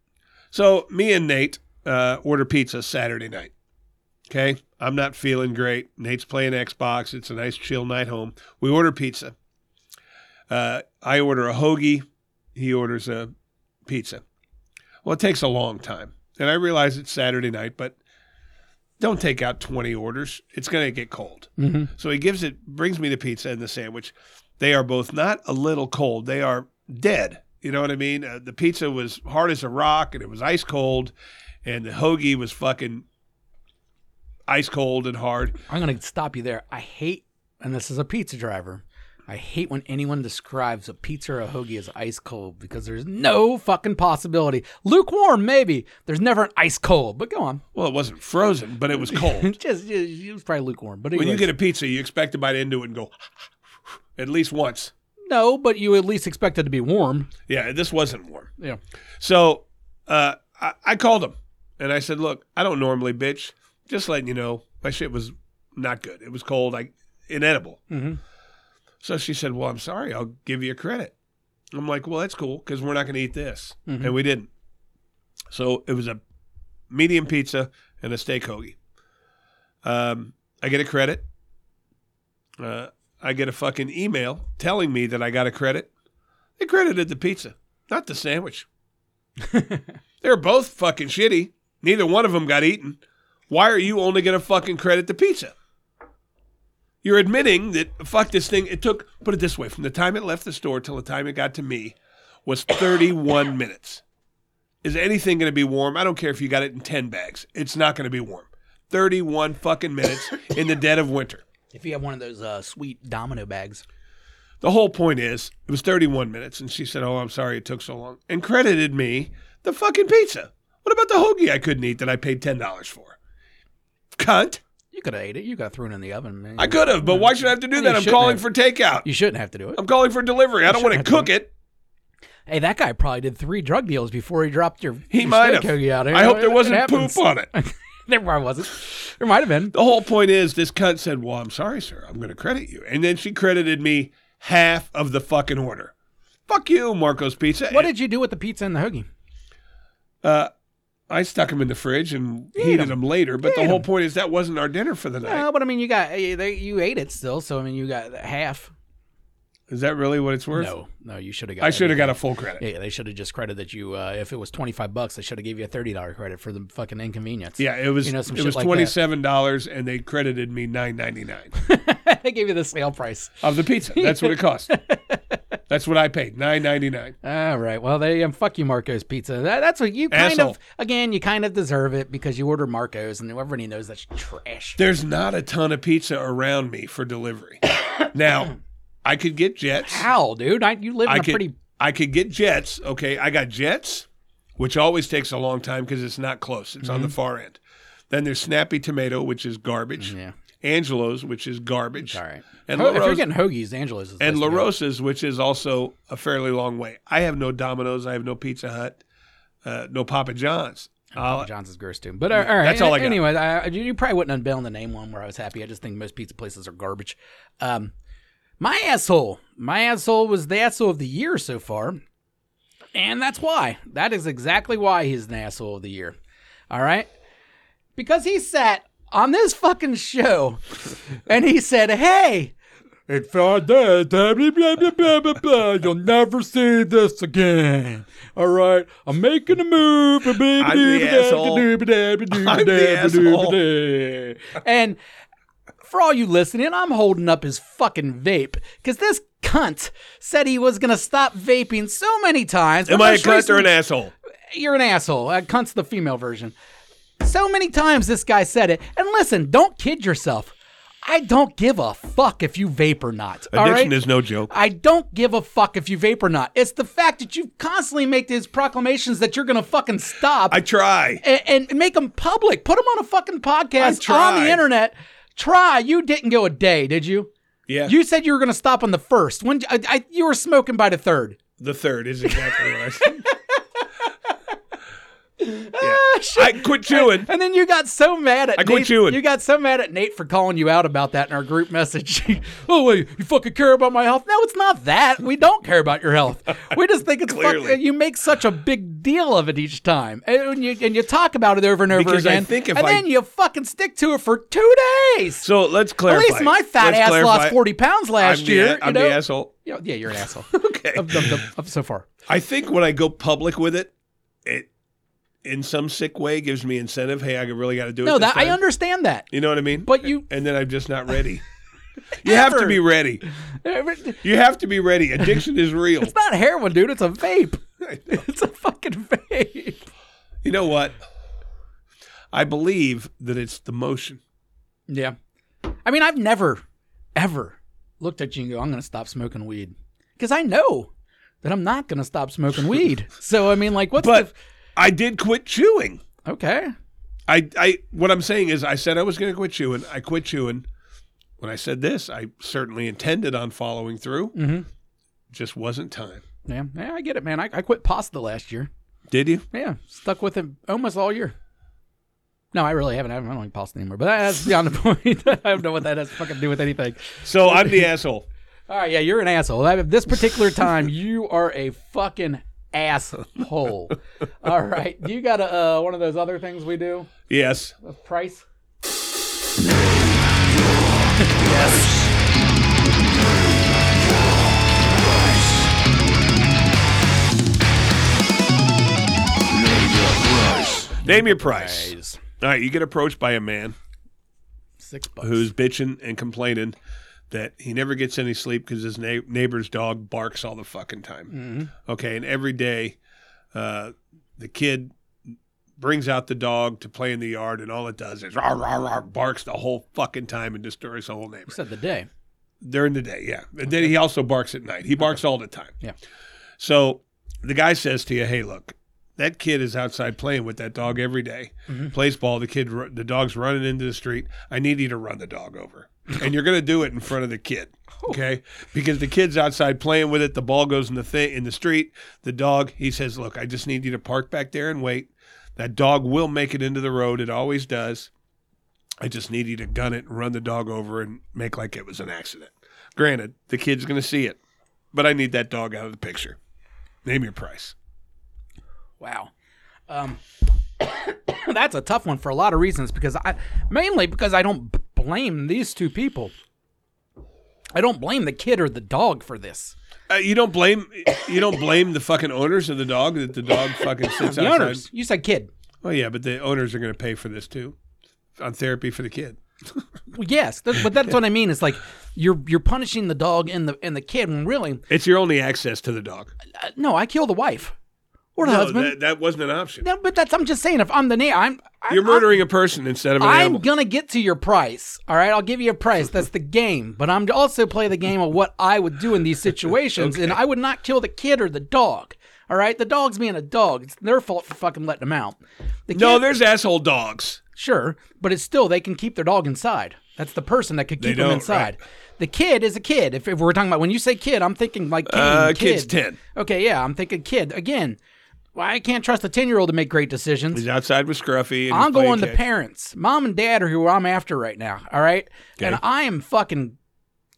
So me and Nate uh, order pizza Saturday night. Okay. I'm not feeling great. Nate's playing Xbox. It's a nice chill night home. We order pizza. Uh, I order a hoagie. He orders a pizza. Well, it takes a long time. And I realize it's Saturday night, but don't take out 20 orders. It's going to get cold. So he gives it, brings me the pizza and the sandwich. They are both not a little cold. They are dead. You know what I mean? Uh, the pizza was hard as a rock and it was ice cold, and the hoagie was fucking ice cold and hard. I'm going to stop you there. I hate, and this is a pizza driver. I hate when anyone describes a pizza or a hoagie as ice cold because there's no fucking possibility. Lukewarm, maybe. There's never an ice cold, but go on. Well, it wasn't frozen, but it was <laughs> cold. just, just it was probably lukewarm. But when you get a pizza, you expect to bite into it and go <laughs> at least once. no, but you at least expect it to be warm. Yeah, this wasn't warm. Yeah. So uh, I, I called him and I said, "Look, I don't normally bitch. Just letting you know, my shit was not good. It was cold, I inedible." Mhm. So she said, "Well, I'm sorry. I'll give you a credit." I'm like, "Well, that's cool because we're not going to eat this," and we didn't. So it was a medium pizza and a steak hoagie. Um, I get a credit. Uh, I get a fucking email telling me that I got a credit. They credited the pizza, not the sandwich. <laughs> They're both fucking shitty. Neither one of them got eaten. Why are you only going to fucking credit the pizza? You're admitting that fuck this thing. It took put it this way: from the time it left the store till the time it got to me was 31 <coughs> minutes. Is anything going to be warm? I don't care if you got it in 10 bags. It's not going to be warm. 31 fucking minutes <coughs> in the dead of winter. If you have one of those uh, sweet domino bags. The whole point is, it was 31 minutes, and she said, "Oh, I'm sorry it took so long," and credited me the fucking pizza. What about the hoagie I couldn't eat that I paid ten dollars for? Cunt! You could have ate it. You got thrown in the oven. Man. I could have, but why should I have to do that? I'm calling have. for takeout. You shouldn't have to do it. I'm calling for delivery. I don't want to cook it. Hey, that guy probably did three drug deals before he dropped your. He your might have. out. I hope there wasn't poop on it. <laughs> there probably wasn't. There might have been. The whole point is, this cunt said, "Well, I'm sorry, sir. I'm going to credit you," and then she credited me half of the fucking order. Fuck you, Marco's Pizza. What did you do with the pizza and the hoagie? Uh, I stuck them in the fridge and heated them later. But the whole whole 'em. point is that wasn't our dinner for the night. No, but I mean, you got eh, you ate it still, so I mean, you got half. Is that really what it's worth? No, no, you should have got. I should have got a full credit. Yeah, they should have just credited you. Uh, if it was twenty five bucks, they should have gave you a thirty dollar credit for the fucking inconvenience. Yeah, it was You know, some it was like twenty seven dollars, and they credited me nine ninety nine <laughs> they gave you the sale price. of the pizza. That's what it cost. <laughs> That's what I paid nine ninety nine. All right. Well, they um, fuck you, Marco's Pizza. That, that's what you kind Asshole. of again. You kind of deserve it because you order Marco's, and everybody knows that's trash. There's not a ton of pizza around me for delivery. <coughs> now, I could get Jets. How, dude? I, you live in I a could pretty. I could get Jets. Okay, I got Jets, which always takes a long time because it's not close. It's on the far end. Then there's Snappy Tomato, which is garbage. Mm-hmm. Yeah. Angelo's, which is garbage. All right. And Ho- if you're getting hoagies, Angelo's is and LaRosa's, which is also a fairly long way. I have no Domino's. I have no Pizza Hut. Uh, no Papa John's. Papa John's is gross too. But uh, all right. That's all I got. Anyway, I, you probably wouldn't have the name one where I was happy. I just think most pizza places are garbage. Um, my asshole, my asshole was the asshole of the year so far, and that's why. That is exactly why he's an asshole of the year. All right, because he sat on this fucking show, and he said, "Hey." It's Friday, blah, blah, blah, blah, blah, blah, blah. You'll never see this again. All right, I'm making a move. I'm the asshole. I'm the asshole. And for all you listening, I'm holding up his fucking vape because this cunt said he was gonna stop vaping so many times. Am I a cunt or an asshole? You're an asshole. Uh, cunt's the female version. So many times this guy said it. And listen, don't kid yourself. I don't give a fuck if you vape or not. Addiction right? is no joke. I don't give a fuck if you vape or not. It's the fact that you constantly make these proclamations that you're gonna fucking stop I try. and, and make them public. Put them on a fucking podcast try. on the internet. Try. You didn't go a day, did you? Yeah. You said you were gonna stop on the first. When I, I, you were smoking by the third. the third is exactly what I said. Ah. I quit chewing. And then you got so mad at I quit Nate. chewing. You got so mad at Nate for calling you out about that in our group message. <laughs> oh wait, you fucking care about my health? No, it's not that. We don't care about your health. We just think it's fucking. You make such a big deal of it each time, and you and you talk about it over and over Because I again. think if and I- then you fucking stick to it for two days. So let's clarify. At least my fat Let's ass clarify. lost forty pounds last I'm the, year. I'm you know? the asshole. Yeah, yeah, you're an asshole. <laughs> Okay. of, of, of so far. I think when I go public with it, it in some sick way gives me incentive. Hey, I really got to do it. No, that I understand that. You know what I mean? But you- and then I'm just not ready. <laughs> you have to be ready. <laughs> You have to be ready. Addiction is real. It's not heroin, dude. It's a vape. <laughs> It's a fucking vape. You know what? I believe that it's the motion. Yeah. I mean, I've never, ever looked at you and go, I'm going to stop smoking weed. Because I know that I'm not going to stop smoking weed. So, I mean, like, what's But I did quit chewing. Okay. I, I what I'm saying is I said I was going to quit chewing. I quit chewing. When I said this, I certainly intended on following through. Mm-hmm. Just wasn't time. Yeah. Yeah, I get it, man. I, I quit pasta last year. Did you? Yeah. Stuck with it almost all year. No, I really haven't. I don't like pasta anymore. But that's beyond the <laughs> point. <laughs> I don't know what that has to fucking do with anything. So I'm the asshole. <laughs> All right, yeah, you're an asshole. At this particular time, you are a fucking asshole. All right, you got a, uh, one of those other things we do? Yes. A price? Name your price. All right, you get approached by a man Six bucks. who's bitching and complaining that he never gets any sleep because his na- neighbor's dog barks all the fucking time. Okay, and every day uh, the kid brings out the dog to play in the yard, and all it does is rah, rah, rah, barks the whole fucking time and destroys the whole neighborhood. said the day. During the day, yeah. And then he also barks at night. He barks all the time. Yeah. So the guy says to you, "Hey, look, that kid is outside playing with that dog every day. Plays ball. The kid, the dog's running into the street. I need you to run the dog over, and you're going to do it in front of the kid, okay? Because the kid's outside playing with it. The ball goes in the thing in the street. The dog. He says, "Look, I just need you to park back there and wait. That dog will make it into the road. It always does." I just need you to gun it and run the dog over and make like it was an accident. Granted, the kid's going to see it, but I need that dog out of the picture. Name your price. Wow. Um, <coughs> that's a tough one for a lot of reasons because I mainly because I don't blame these two people. I don't blame the kid or the dog for this. Uh, you don't blame you don't blame the fucking owners of the dog that the dog fucking <laughs> sits The outside. owners, you said kid. Oh yeah, but the owners are going to pay for this too, on therapy for the kid. <laughs> Well, yes, that, but that's what I mean. It's like you're you're punishing the dog and the and the kid when really It's your only access to the dog. uh, no, I kill the wife or the No, husband. that, that wasn't an option. no, but that's I'm just saying if I'm the neighbor, I'm, I'm You're murdering a person instead of an I'm, animal. gonna get to your price. All right, I'll give you a price. That's the game. But I'm also play the game of what I would do in these situations, and I would not kill the kid or the dog. All right, the dog's being a dog. It's their fault for fucking letting them out. The no, there's asshole dogs. Sure, but it's still they can keep their dog inside. That's the person that could keep them inside. The kid is a kid. If, if we're talking about when you say kid, I'm thinking like Uh, kid. kid's 10. Okay, yeah, I'm thinking kid again. Well, I can't trust a ten year old to make great decisions. He's outside with Scruffy. And I'm going to parents, mom and dad are who I'm after right now. All right, and I am fucking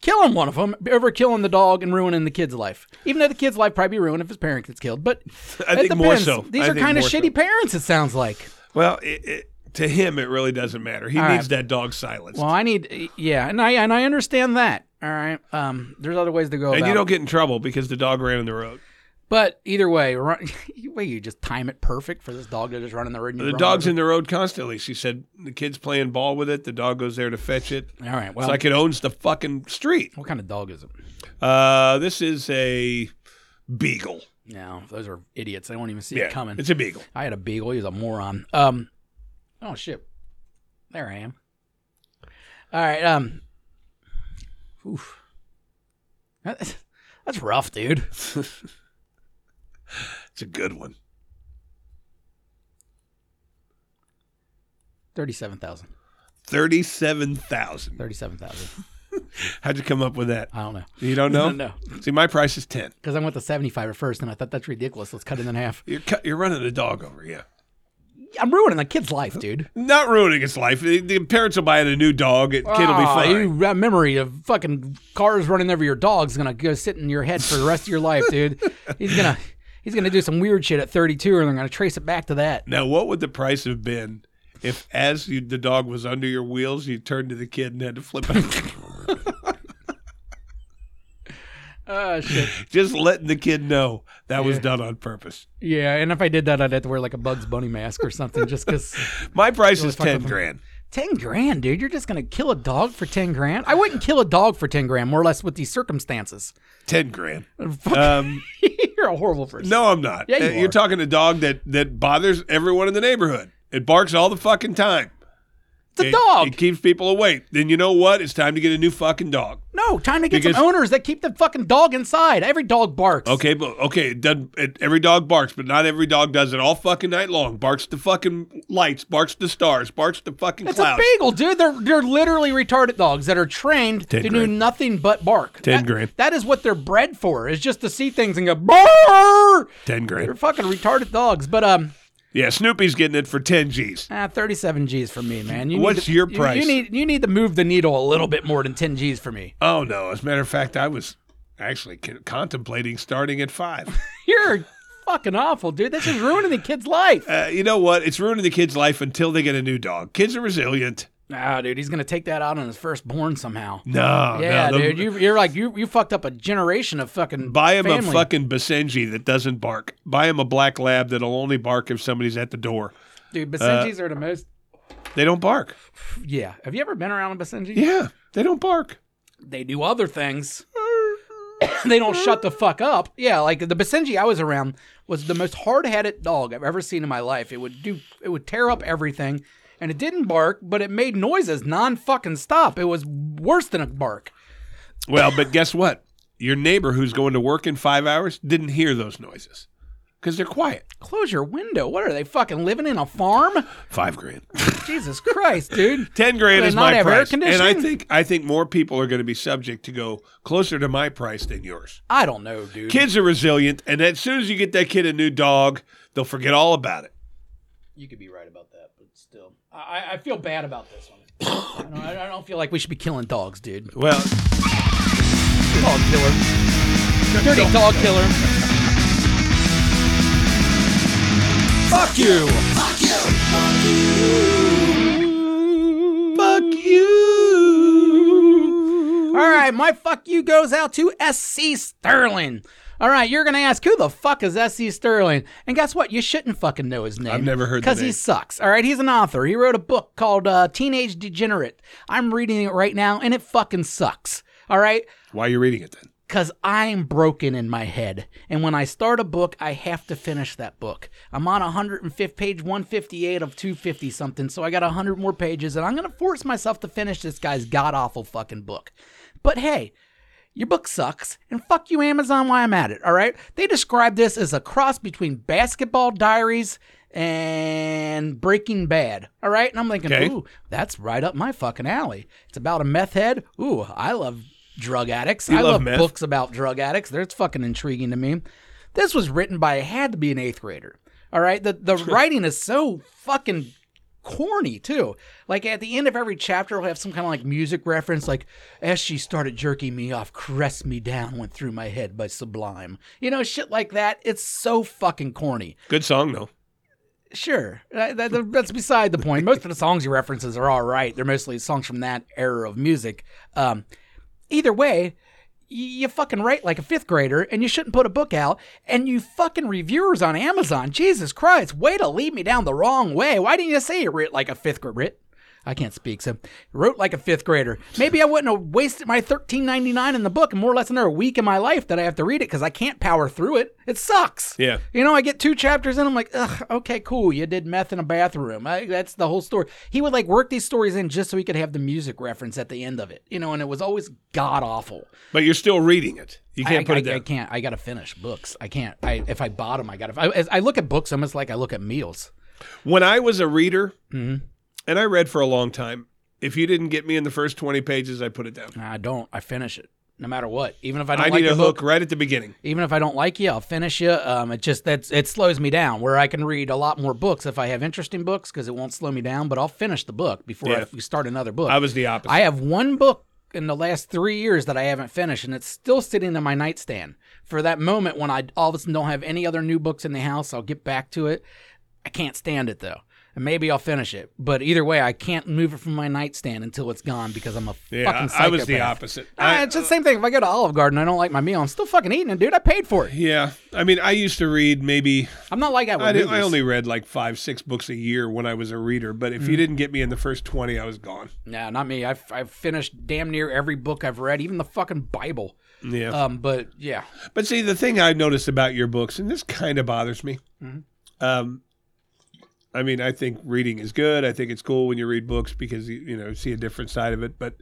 killing one of them over killing the dog and ruining the kid's life. Even though the kid's life probably be ruined if his parent gets killed, but I it think more so. These I are kind of more so. shitty parents. It sounds like. Well, it, it, to him, it really doesn't matter. He All needs right. that dog silenced. Well, I need, yeah, and I and I understand that. All right, um, there's other ways to go. and you don't get in trouble because the dog ran in the road. But either way, run, <laughs> wait, you just time it perfect for this dog to just run in the road. The dog's over? in the road constantly. She said the kid's playing ball with it. The dog goes there to fetch it. All right. Well, it's like it owns the fucking street. what kind of dog is it? Uh, this is a beagle. No, those are idiots. They won't even see Yeah, it coming. it's a beagle. I had a beagle. He was a moron. Um, oh shit, there I am. All right. Um, oof. <laughs> That's rough, dude. <laughs> It's a good one. Thirty-seven thousand. Thirty-seven thousand. Thirty-seven thousand. <laughs> How'd you come up with that? I don't know. You don't know? <laughs> No. See, my price is ten. Because I went to seventy-five at first, and I thought that's ridiculous. Let's cut it in half. You're cut, you're running a dog over. Yeah. I'm ruining a kid's life, dude. Not ruining its life. The, the parents will buy it a new dog. It, kid will be ah, fine. You, that memory of fucking cars running over your dog is gonna go sit in your head for the rest of your life, dude. He's gonna he's gonna do some weird shit at 32, and they're gonna trace it back to that. Now, what would the price have been if, as you, the dog was under your wheels, you turned to the kid and had to flip it? Oh <laughs> ah, shit. Just letting the kid know that was done on purpose. Yeah, and if I did that, I'd have to wear like a Bugs Bunny mask or something, just because. <laughs> My price is ten grand. Ten grand, dude. You're just gonna kill a dog for ten grand? I wouldn't kill a dog for ten grand, more or less with these circumstances. Ten grand. Um, <laughs> You're a horrible person. no, I'm not. Yeah, you Uh, You're are. talking a dog that that bothers everyone in the neighborhood. It barks all the fucking time. It's It- dog. It keeps people awake. Then you know what? It's time to get a new fucking dog. no, time to get Because- some owners that keep the fucking dog inside. Every dog barks. Okay, but okay, it doesn't, it, every dog barks, but not every dog does it all fucking night long. Barks the fucking lights, barks the stars, barks the fucking It's clouds. a beagle, dude. They're they're literally retarded dogs that are trained Ten to do nothing but bark. Ten That- grand. That is what they're bred for. Is just to see things and go bark. Ten grand. They're fucking retarded dogs. But um, Yeah, Snoopy's getting it for ten G's. ah, thirty-seven G's for me, man. You What's need to- your you- price? You need you need to move the needle a little bit more than ten G's for me. Oh no! As a matter of fact, I was actually contemplating starting at five. <laughs> You're fucking awful, dude. This is ruining the kid's life. uh, you know what? It's ruining the kid's life until they get a new dog. Kids are resilient. Nah, dude, he's gonna take that out on his firstborn somehow. No, yeah, no, the- dude, you, you're like you you fucked up a generation of fucking. Buy him family. a fucking Basenji that doesn't bark. Buy him a black lab that'll only bark if somebody's at the door. dude. Uh, Basenjis are the most. They don't bark. Yeah, have you ever been around a Basenji? Yeah, they don't bark. they do other things. <coughs> they don't shut the fuck up. Yeah, like the Basenji I was around was the most hard-headed dog I've ever seen in my life. It would do it would tear up everything and it didn't bark, but it made noises non-fucking stop. It was worse than a bark. Well, but guess what? Your neighbor who's going to work in five hours didn't hear those noises because they're quiet. Close your window. What are they fucking living in a farm? Five grand, <laughs> Jesus Christ, dude. ten grand is not my have air price, and I think I think more people are going to be subject to go closer to my price than yours. I don't know, dude. Kids are resilient, and as soon as you get that kid a new dog, they'll forget all about it. You could be right about that, but still, I, I feel bad about this one. <coughs> I don't, I don't feel like we should be killing dogs, dude. Well, Dog killer. Dirty dog killer. Fuck you. fuck you. Fuck you! Fuck you! All right, my fuck you goes out to SC Sterling. All right, you're gonna ask who the fuck is SC Sterling, and guess what? You shouldn't fucking know his name. I've never heard because he sucks. All right, he's an author. He wrote a book called uh, Teenage Degenerate. I'm reading it right now, and it fucking sucks. All right, Why are you reading it then? because I'm broken in my head. And when I start a book, I have to finish that book. I'm on 105 page 158 of 250 something, so I got 100 more pages, and I'm going to force myself to finish this guy's god awful fucking book. But hey, your book sucks, and fuck you, Amazon, while I'm at it, all right? They describe this as a cross between Basketball Diaries and Breaking Bad, all right? And I'm thinking, Okay. ooh, that's right up my fucking alley. It's about a meth head. Ooh, I love drug addicts. You I love love books about drug addicts. That's fucking intriguing to me. This was written by, it had to be an eighth grader, all right? The, the writing is so fucking corny too. Like at the end of every chapter, we'll have some kind of like music reference, like as she started jerking me off, "Caress Me Down" went through my head by Sublime. You know, shit like that. It's so fucking corny. Good song though. Sure, uh, that, that- that's beside the point. Most of the songs he references are all right. They're mostly songs from that era of music. Um, either way, you fucking write like a fifth grader, and you shouldn't put a book out. And you fucking reviewers on Amazon, Jesus Christ, way to lead me down the wrong way. Why didn't you say you writ like a fifth grader? I can't speak, so wrote like a fifth grader. Maybe I wouldn't have wasted my thirteen ninety nine in the book and more or less another week in my life that I have to read it because I can't power through it. It sucks. Yeah. You know, I get two chapters in, I'm like, ugh, okay, cool. You did meth in a bathroom. I, that's the whole story. He would like work these stories in just so he could have the music reference at the end of it. You know, and it was always god awful. But you're still reading it. You can't put I, it down. I can't. I gotta finish books. I can't. I if I bought them, I gotta. I, I look at books almost like I look at meals. When I was a reader, Mm-hmm. And I read for a long time, if you didn't get me in the first 20 pages, I put it down. I don't. I finish it no matter what. Even if I don't I like need a book, hook right at the beginning. even if I don't like you, I'll finish you. Um, it just that's it slows me down. Where I can read a lot more books if I have interesting books because it won't slow me down. But I'll finish the book before Yeah. I start another book. I was the opposite. I have one book in the last three years that I haven't finished, and it's still sitting in my nightstand. For that moment when I all of a sudden don't have any other new books in the house, I'll get back to it. I can't stand it though. And maybe I'll finish it. But either way, I can't move it from my nightstand until it's gone because I'm a Yeah, fucking I, I was the opposite. Ah, I- it's the same thing. If I go to Olive Garden, I don't like my meal. I'm still fucking eating it, dude. I paid for it. yeah, I mean, I used to read maybe I'm not like that I, did. I only read like five, six books a year when I was a reader. But if you Mm. didn't get me in the first twenty, I was gone. Nah, not me. I've I've finished damn near every book I've read, even the fucking Bible. Yeah. Um, but yeah, But see, the thing I noticed about your books, and this kind of bothers me. Mm-hmm. Um, I mean, I think reading is good. I think it's cool when you read books because you you know see a different side of it. But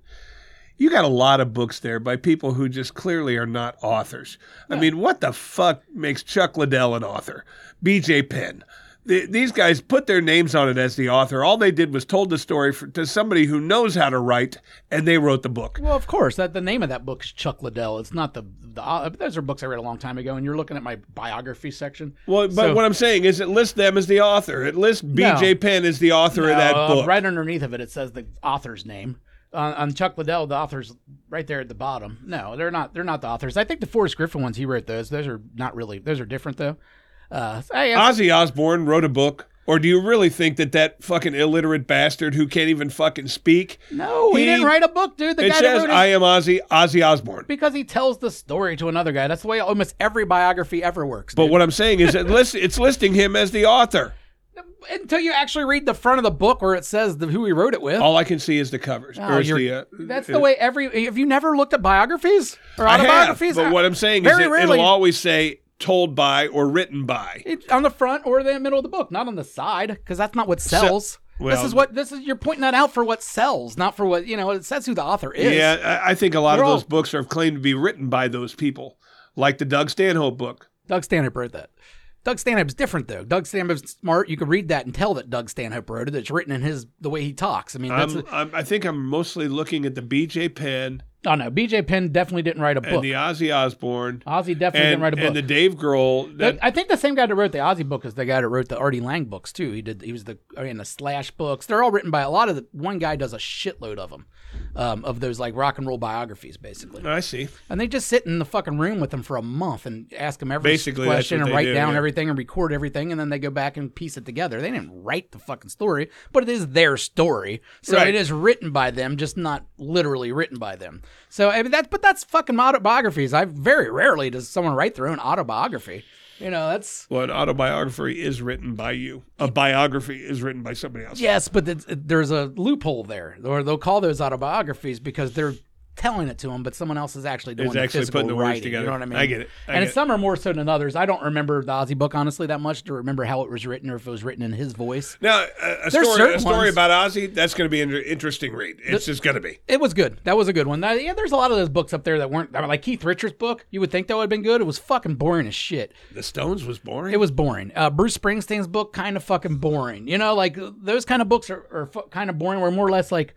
you got a lot of books there by people who just clearly are not authors. I mean, what the fuck makes Chuck Liddell an author? B.J. Penn. The, these guys put their names on it as the author. All they did was told the story for, to somebody who knows how to write, and they wrote the book. well, of course. That the name of that book is Chuck Liddell. It's not the the. Uh, those are books I read a long time ago, and you're looking at my biography section. Well, but So- what I'm saying is, it lists them as the author. It lists B.J. Penn as the author of that No, uh, book. Right underneath of it, it says the author's name. On, on Chuck Liddell, the author's right there at the bottom. No, they're not. They're not the authors. I think the Forrest Griffin ones he wrote those. Those are not really. Those are different though. Uh, I, I- Ozzy Osbourne wrote a book. Or do you really think that that fucking illiterate bastard who can't even fucking speak? no, he, he- didn't write a book, dude. The It guy says, wrote it- "I am Ozzy Ozzy Osbourne." because he tells the story to another guy. That's the way almost every biography ever works. But what I'm saying is, it list, it's listing him as the author. until you actually read the front of the book where it says the, who he wrote it with. All I can see is the covers. Oh, is the, uh, that's uh, the way every. Have you never looked at biographies or I have, autobiographies? but what I'm saying is, it, rarely- it'll always say "told by" or "written by." It's on the front or the middle of the book, not on the side, because that's not what sells. this well- is what this is. You're pointing that out for what sells, not for what you know. It says who the author is. Yeah, I, I think a lot They're of all- those books are claimed to be written by those people, like the Doug Stanhope book. Doug Stanhope wrote that. Doug Stanhope's different though. Doug Stanhope's smart. You can read that and tell that Doug Stanhope wrote it. It's written in his the way he talks. I mean, I'm, I think I'm mostly looking at the B.J. Penn oh no, B.J. Penn definitely didn't write a book. and the Ozzy Osbourne Ozzy definitely and, didn't write a book. and the Dave Grohl. That, I think the same guy that wrote the Ozzy book is the guy that wrote the Artie Lange books too. He did. He was the I mean the Slash books. They're all written by a lot of the. One guy does a shitload of them, um, of those like rock and roll biographies, basically. I see. And they just sit in the fucking room with them for a month and ask them every Basically, question and write do, down yeah. everything and record everything, and then they go back and piece it together. They didn't write the fucking story, but it is their story, so Right. it is written by them, just not literally written by them. So I mean that, but that's fucking autobiographies. I very rarely does someone write their own autobiography. You know, that's Well, an autobiography is written by you. A biography is written by somebody else. yes, but there's a loophole there, or they'll call those autobiographies because they're telling it to them, but someone else is actually doing Is the actually physical putting the words writing. together. You know what I mean? I get it. I and get it. some are more so than others. I don't remember the Ozzy book honestly that much to remember how it was written or if it was written in his voice. Now, a, a story, a story ones- about Ozzy, that's going to be an interesting read. It's just going to be. It was good. That was a good one. Now, yeah, there's a lot of those books up there that weren't I mean, like Keith Richards' book. You would think that would have been good. It was fucking boring as shit. The Stones was boring. It was boring. Uh, Bruce Springsteen's book kind of fucking boring. You know, like those kind of books are, are kind of boring. Were more or less like,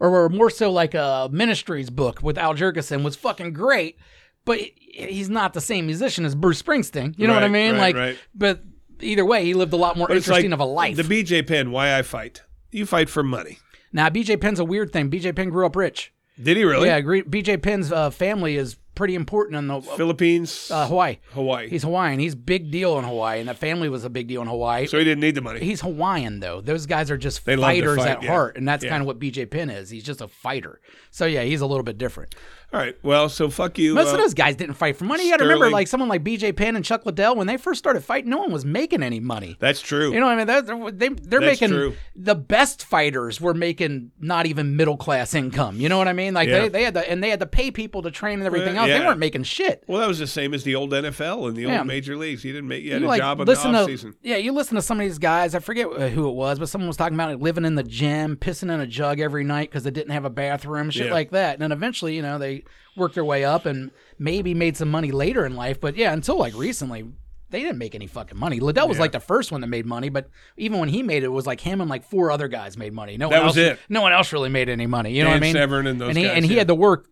or were more so like a Ministry's book with Al Jourgensen was fucking great, but he's not the same musician as Bruce Springsteen. You know what I mean? right, like, right. but either way, he lived a lot more But interesting like of a life. The BJ Penn, why I fight. You fight for money. now, BJ Penn's a weird thing. BJ Penn grew up rich. Did he really? Yeah. BJ Penn's uh, family is pretty important in the Philippines, uh, Hawaii. Hawaii. He's Hawaiian. He's big deal in Hawaii, and that family was a big deal in Hawaii. so he didn't need the money. He's Hawaiian though. Those guys are just They love to fighters fight, at yeah. heart, and that's Yeah. kind of what BJ Penn is. He's just a fighter. So yeah, he's a little bit different. All right. Well, so fuck you. Most uh, of those guys didn't fight for money. You got to remember, like someone like BJ Penn and Chuck Liddell, when they first started fighting, no one was making any money. That's true. You know what I mean? They're, they, they're That's making true. the best fighters were making not even middle class income. You know what I mean? Like Yeah. they, they had to, and they had to pay people to train and everything Well, else. They weren't making shit. well, that was the same as the old NFL and the Yeah. old major leagues. You didn't make you had you a like job in the off season. yeah, you listen to some of these guys. I forget uh, who it was, but someone was talking about like, living in the gym, pissing in a jug every night because they didn't have a bathroom, shit Yeah. like that. And then eventually, you know, they worked their way up and maybe made some money later in life. But yeah, until like recently. They didn't make any fucking money. Liddell was like the first one that made money, but even when he made it, it was like him and like four other guys made money. No That one was else, it. No one else really made any money. You know what I mean? Severn and those and he, guys, and he yeah. had to work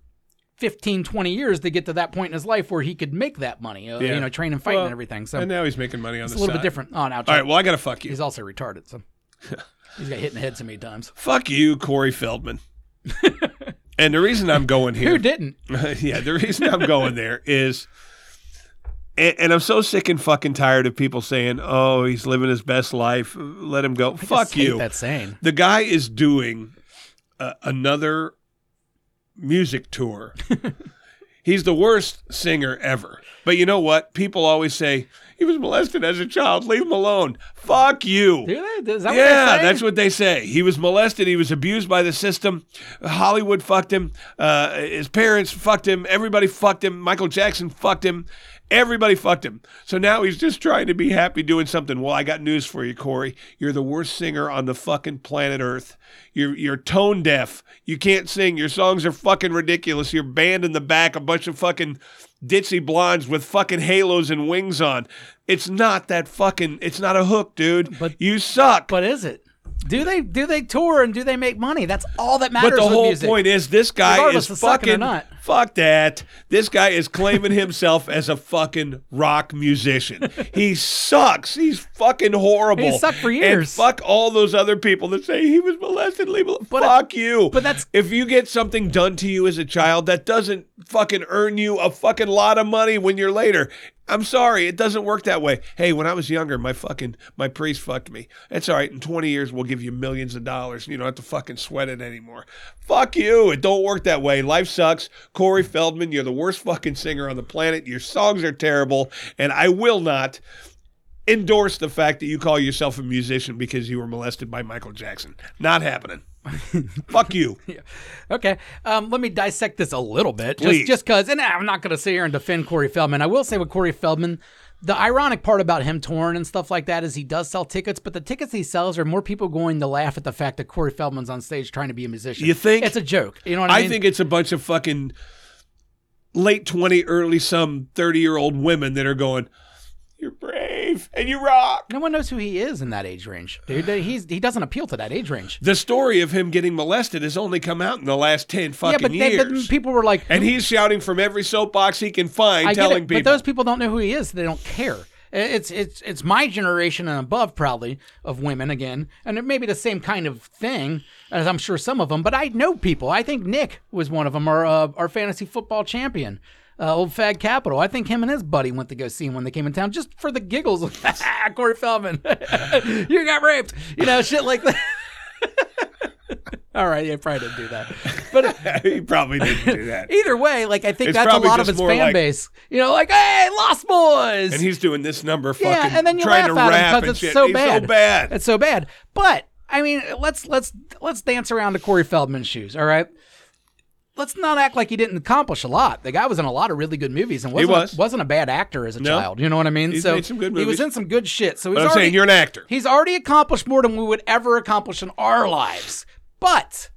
15, 20 years to get to that point in his life where he could make that money. uh, Yeah. You know, train and fight Well, and everything. So and now he's making money on it's the a little side. bit different. Oh, now All right. Well, I gotta fuck you. he's also retarded, so <laughs> he's got hit in the head so many times. Fuck you, Corey Feldman. <laughs> and the reason I'm going <laughs> here, Who didn't? <laughs> yeah, the reason I'm going there is And, and I'm so sick and fucking tired of people saying, "Oh, he's living his best life. Let him go." Fuck just you. that saying. The guy is doing uh, another music tour. <laughs> He's the worst singer ever. But you know what? People always say he was molested as a child. Leave him alone. Fuck you. They? Is that what Yeah, they say? that's what they say. He was molested. He was abused by the system. Hollywood fucked him. Uh, his parents fucked him. Everybody fucked him. Michael Jackson fucked him. Everybody fucked him. So now he's just trying to be happy doing something. Well, I got news for you, Corey. You're the worst singer on the fucking planet Earth. You're you're tone deaf. You can't sing. Your songs are fucking ridiculous. You're band in the back, a bunch of fucking ditzy blondes with fucking halos and wings on. It's not that fucking. It's not a hook, dude. But- you suck. But is it? Do they do they tour and do they make money? That's all that matters. But the whole music. point is this guy Regardless is fucking not. Fuck that. This guy is claiming himself as a fucking rock musician. he sucks. He's fucking horrible. He sucked for years. And fuck all those other people that say he was molested. Leave. But- fuck you. but that's- if you get something done to you as a child that doesn't fucking earn you a fucking lot of money when you're later. I'm sorry, it doesn't work that way. Hey, when I was younger, my fucking my priest fucked me. It's all right. In 20 years, we'll give you millions of dollars. And You don't have to fucking sweat it anymore. Fuck you. It don't work that way. Life sucks. Corey Feldman, you're the worst fucking singer on the planet. Your songs are terrible, and I will not endorse the fact that you call yourself a musician because you were molested by Michael Jackson. Not happening. <laughs> Fuck you. Okay, um, let me dissect this a little bit, just Please. just because. And I'm not going to sit here and defend Corey Feldman. I will say with Corey Feldman, the ironic part about him touring and stuff like that is he does sell tickets, but the tickets he sells are more people going to laugh at the fact that Corey Feldman's on stage trying to be a musician. You think? it's a joke? You know what I I mean? I think it's a bunch of fucking late 20, early some 30 year old women that are going, You're brave and you rock. no one knows who he is in that age range, dude. He's he doesn't appeal to that age range. The story of him getting molested has only come out in the last 10 fucking yeah, but, they, years. but people were like, and he's shouting from every soapbox he can find, I telling it, people. but those people don't know who he is. They don't care. It's it's it's my generation and above, probably of women again, and it may be the same kind of thing as I'm sure some of them. But I know people. I think Nick was one of them, our uh, our fantasy football champion, uh, old Fag Capital. I think him and his buddy went to go see him when they came in town, just for the giggles. <laughs> Corey Feldman, <laughs> you got raped, you know, shit like that. <laughs> All right, yeah, probably didn't do that, but he probably didn't do that. either way, like I think It's that's a lot of his fan like- base. You know, like hey, Lost Boys, And he's doing this number fucking yeah, and then you trying laugh to at him because it's shit. so He's bad. so bad. It's so bad. But I mean, let's let's let's dance around to Corey Feldman's shoes. All right. Let's not act like he didn't accomplish a lot. The guy was in a lot of really good movies and wasn't, was. wasn't a bad actor as a No. child. You know what I mean? He's so made some good he was in some good shit. So he's already, saying you're an actor. He's already accomplished more than we would ever accomplish in our lives. But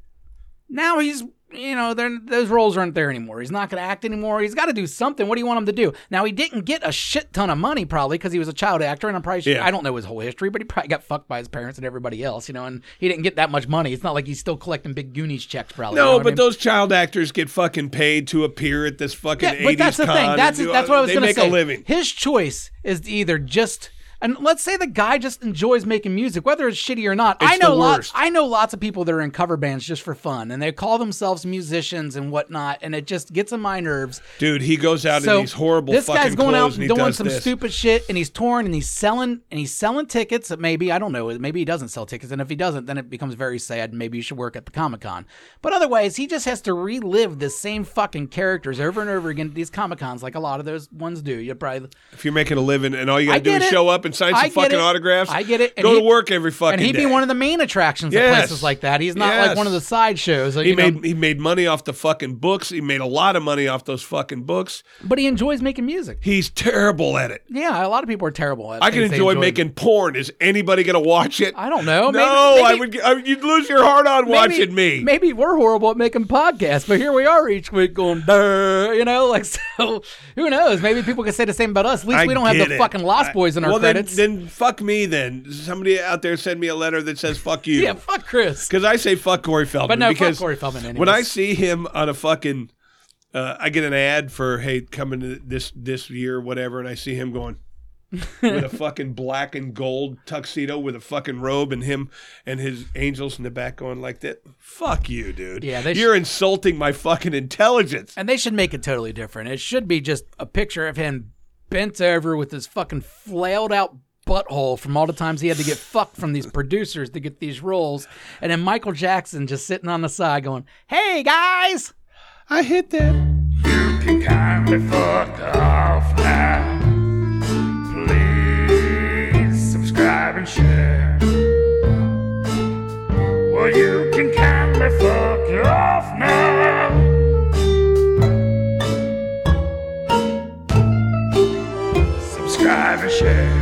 now he's, you know, those roles aren't there anymore. He's not going to act anymore. He's got to do something. What do you want him to do? Now, he didn't get a shit ton of money probably because he was a child actor, and I'm probably sure, Yeah. I don't know his whole history, but he probably got fucked by his parents and everybody else, you know, and he didn't get that much money. It's not like he's still collecting big Goonies checks probably. you know No, I but mean? those child actors get fucking paid to appear at this fucking Yeah, but 80s that's the thing. That's that's what I was going to say. make a living. His choice is to either just and let's say the guy just enjoys making music, whether it's shitty or not. I know lots. I know lots of people that are in cover bands just for fun, and they call themselves musicians and whatnot, and it just gets on my nerves. Dude, he goes out So in these horrible this fucking guy's going out and doing some this. stupid shit, and he's touring and he's selling and he's selling tickets. Maybe I don't know. Maybe he doesn't sell tickets, and if he doesn't, then it becomes very sad. Maybe you should work at the Comic Con. But otherwise, he just has to relive the same fucking characters over and over again at these Comic Cons, like a lot of those ones do. You probably If you're making a living and all you gotta do is it. show up and sign some fucking it. autographs, I get it. And go he- to work every fucking day. and he'd day. be one of the main attractions at places like that. He's not like one of the side shows. he you know, made he made money off the fucking books. He made a lot of money off those fucking books. but he enjoys making music. He's terrible at it. Yeah, a lot of people are terrible at. It. I can enjoy enjoy. making porn. Is anybody gonna watch it? I don't know. no, maybe, I would. I, you'd lose your heart on maybe- watching me. Maybe we're horrible at making podcasts, but here we are each week going, Duh, you know, like <laughs> so. Who knows? Maybe people can say the same about us. At least I we don't have the it. fucking Lost Boys in our well, credits. Then, then fuck me. Then somebody out there send me a letter that says "fuck you." yeah, fuck Chris. Because I say fuck Corey Feldman. But no, fuck because Corey Feldman anyways. When I see him on a fucking, uh, I get an ad for hey coming to this this year or whatever, and I see him going with a <laughs> fucking black and gold tuxedo with a fucking robe, and him and his angels in the back going like that. Fuck you, dude. Yeah, they you're insulting my fucking intelligence. And they should make it totally different. It should be just a picture of him bent over with his fucking flailed out butthole from all the times he had to get fucked from these producers to get these roles. And then Michael Jackson just sitting on the side going, Hey guys! I hit that. You can kindly fuck off now. Please subscribe and share. Well, you can kindly fuck off now. Subscribe and share.